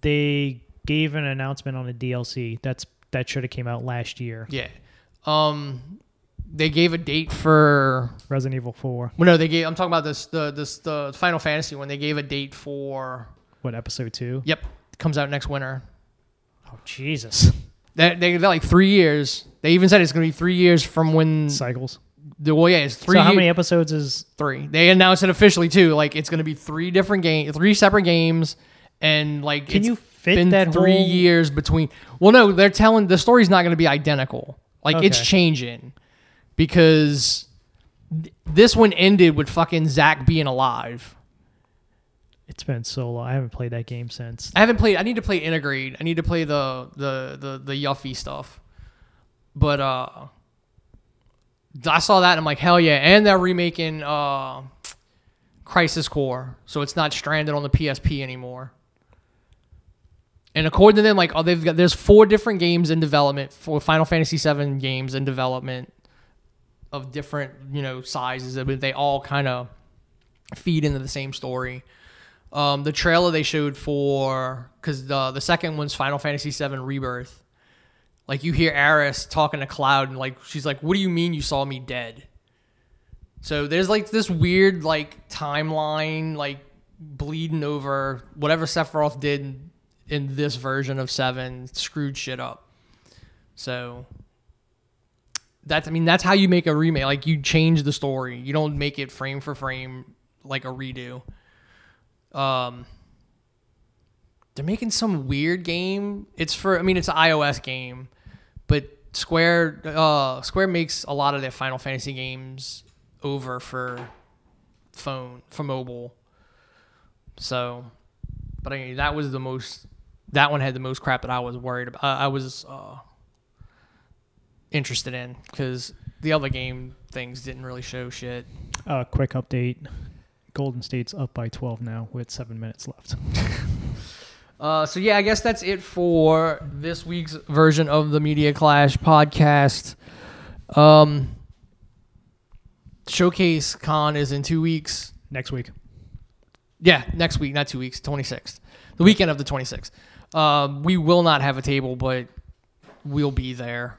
they gave an announcement on the DLC. That's that should have came out last year. Yeah. Um, they gave a date for. Resident Evil Four. Well, no, they gave. I'm talking about this. The this the Final Fantasy one. They gave a date for. What episode two? Yep, comes out next winter. Oh Jesus! They they they're like three years. They even said it's gonna be three years from when Cycles. the well, yeah, it's three. so how many episodes is? three. They announced it officially too. Like it's gonna be three different game, three separate games, and like Can you fit been that three whole- years between. Well, no, they're telling the story's not gonna be identical. Like it's changing because th- this one ended with fucking Zack being alive. It's been so long. I haven't played that game since. I haven't played. I need to play Intergrade. I need to play the the the the Yuffie stuff. But uh, I saw that and I'm like, hell yeah! And they're remaking uh, Crisis Core, so it's not stranded on the PSP anymore. And according to them, like, oh, they've got there's four different games in development for Final Fantasy VII games in development of different you know sizes, but they all kind of feed into the same story. Um, the trailer they showed for because the the second one's Final Fantasy VII Rebirth. Like you hear Aeris talking to Cloud and like she's like, "What do you mean you saw me dead?" So there's like this weird like timeline like bleeding over whatever Sephiroth did in this version of Seven screwed shit up. So that's I mean that's how you make a remake. Like you change the story. You don't make it frame for frame like a redo. Um, they're making some weird game. It's for I mean it's an iOS game, but Square uh Square makes a lot of their Final Fantasy games over for phone for mobile. So, but I mean, that was the most that one had the most crap that I was worried about. I was uh, interested in because the other game things didn't really show shit. Uh, quick update: Golden State's up by 12 now with seven minutes left. Uh, so yeah, I guess that's it for this week's version of the Media Clash podcast. Um, Showcase Con is in two weeks. Next week. Yeah, next week, not two weeks, twenty sixth, the weekend of the twenty sixth. Um, we will not have a table, but we'll be there.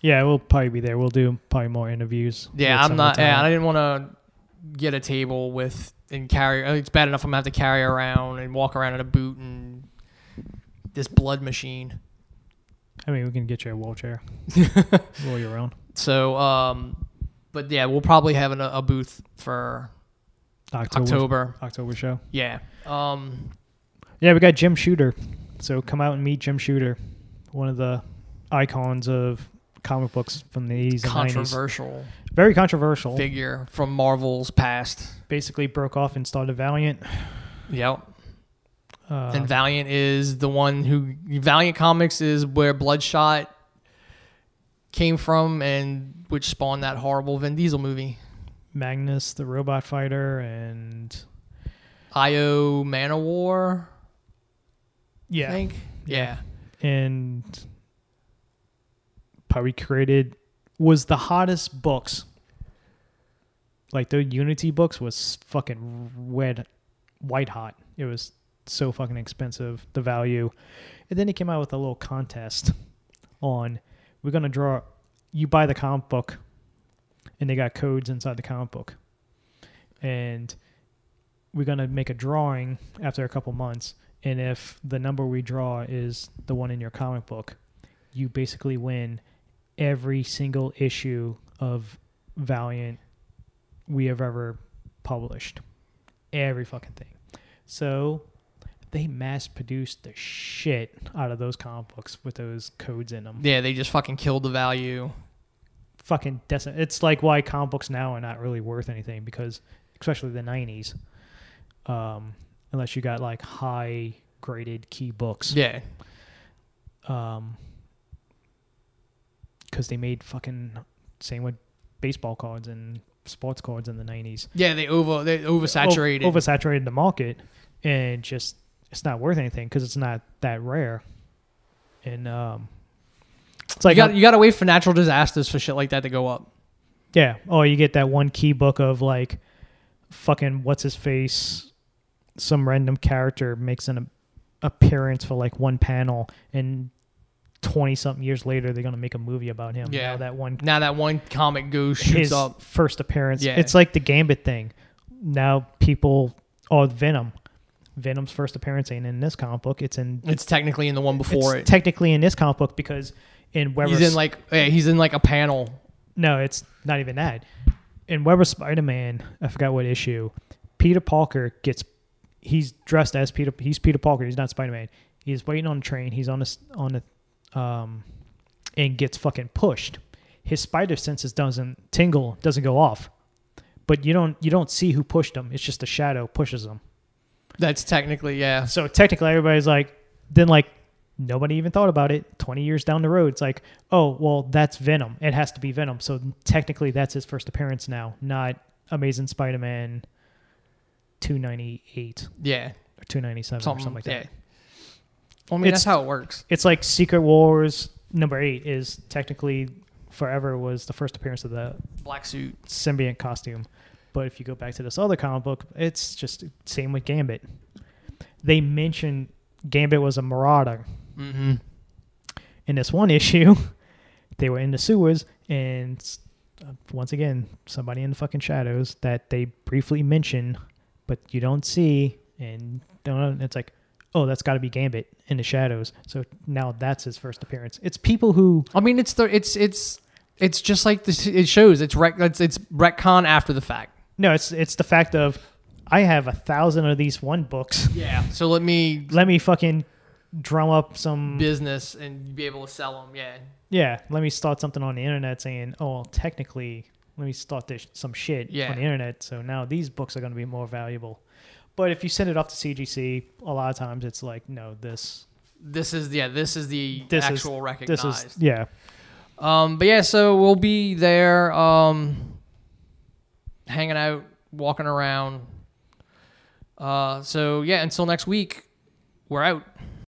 Yeah, we'll probably be there. We'll do probably more interviews. Yeah, I'm not. Yeah. I didn't want to get a table with and carry. uh, It's bad enough I'm gonna have to carry around and walk around in a boot and this blood machine. I mean, we can get you a wheelchair. Roll you around. So, um, but yeah, we'll probably have an, a booth for October. October. October show. Yeah. Um, Yeah, we got Jim Shooter. So come out and meet Jim Shooter, one of the icons of comic books from the 80s and 90s. controversial Very controversial. figure from Marvel's past. Basically broke off and started Valiant. Yep. Uh, and Valiant is the one who Valiant Comics is where Bloodshot came from and which spawned that horrible Vin Diesel movie. Magnus, the robot fighter, and X-O Manowar, I yeah, think. Yeah. and probably created was the hottest books. Like the Unity books was fucking red, white hot. It was so fucking expensive, the value. And then he came out with a little contest on we're gonna draw. You buy the comic book, and they got codes inside the comic book, and we're gonna make a drawing after a couple months. And if the number we draw is the one in your comic book, you basically win every single issue of Valiant we have ever published. Every fucking thing. So they mass produced the shit out of those comic books with those codes in them. Yeah, they just fucking killed the value. Fucking decent. It's like why comic books now are not really worth anything because, especially the 90s, um, unless you got like high graded key books. Yeah. um because they made fucking same with baseball cards and sports cards in the 90s Yeah, they over they oversaturated. O- oversaturated the market and just it's not worth anything because it's not that rare and um it's you like got you got to wait for natural disasters for shit like that to go up. yeah oh you get that one key book of like fucking what's his face some random character makes an appearance for like one panel and 20 something years later they're going to make a movie about him Yeah. Now that one Now that one comic goes shoots his up. first appearance Yeah. it's like the gambit thing now people oh venom venom's first appearance ain't in this comic book it's in It's technically in the one before it's it. technically in this comic book because in Weber's he's in like yeah, he's in like a panel. no it's not even that in Web of Spider-Man I forgot what issue Peter Parker gets he's dressed as Peter he's Peter Parker he's not Spider-Man he's waiting on a train he's on the on the um and gets fucking pushed his spider senses doesn't tingle doesn't go off. But you don't you don't see who pushed him. It's just a shadow pushes him. That's technically yeah. so technically everybody's like then like nobody even thought about it. 20 years down the road it's like oh well that's venom. It has to be venom. So technically that's his first appearance now not amazing spider-man 298 Yeah. or 297 Something, or something like that. yeah. Well, I mean It's- that's how it works. it's like secret wars number eight is technically forever was the first appearance of the Black suit. symbiote costume. But if you go back to this other comic book, it's just same with Gambit. They mention Gambit was a marauder. Mm-hmm. In this one issue, they were in the sewers, and uh, once again, somebody in the fucking shadows that they briefly mention, but you don't see, and don't. It's like, oh, that's got to be Gambit in the shadows. So now that's his first appearance. It's people who I mean, it's the it's it's it's just like this. It shows it's rec, it's, it's retcon after the fact. no, it's it's the fact of I have a thousand of these one books. Yeah. So let me let me fucking drum up some business and be able to sell them. Yeah. yeah let me start something on the internet saying oh well, technically let me start this some shit Yeah. on the internet so now these books are going to be more valuable but if you send it off to cgc a lot of times it's like no this This is yeah. This is the this actual is recognized. this is yeah Um, but yeah, so we'll be there, um, hanging out, walking around. Uh, so yeah, until next week, we're out.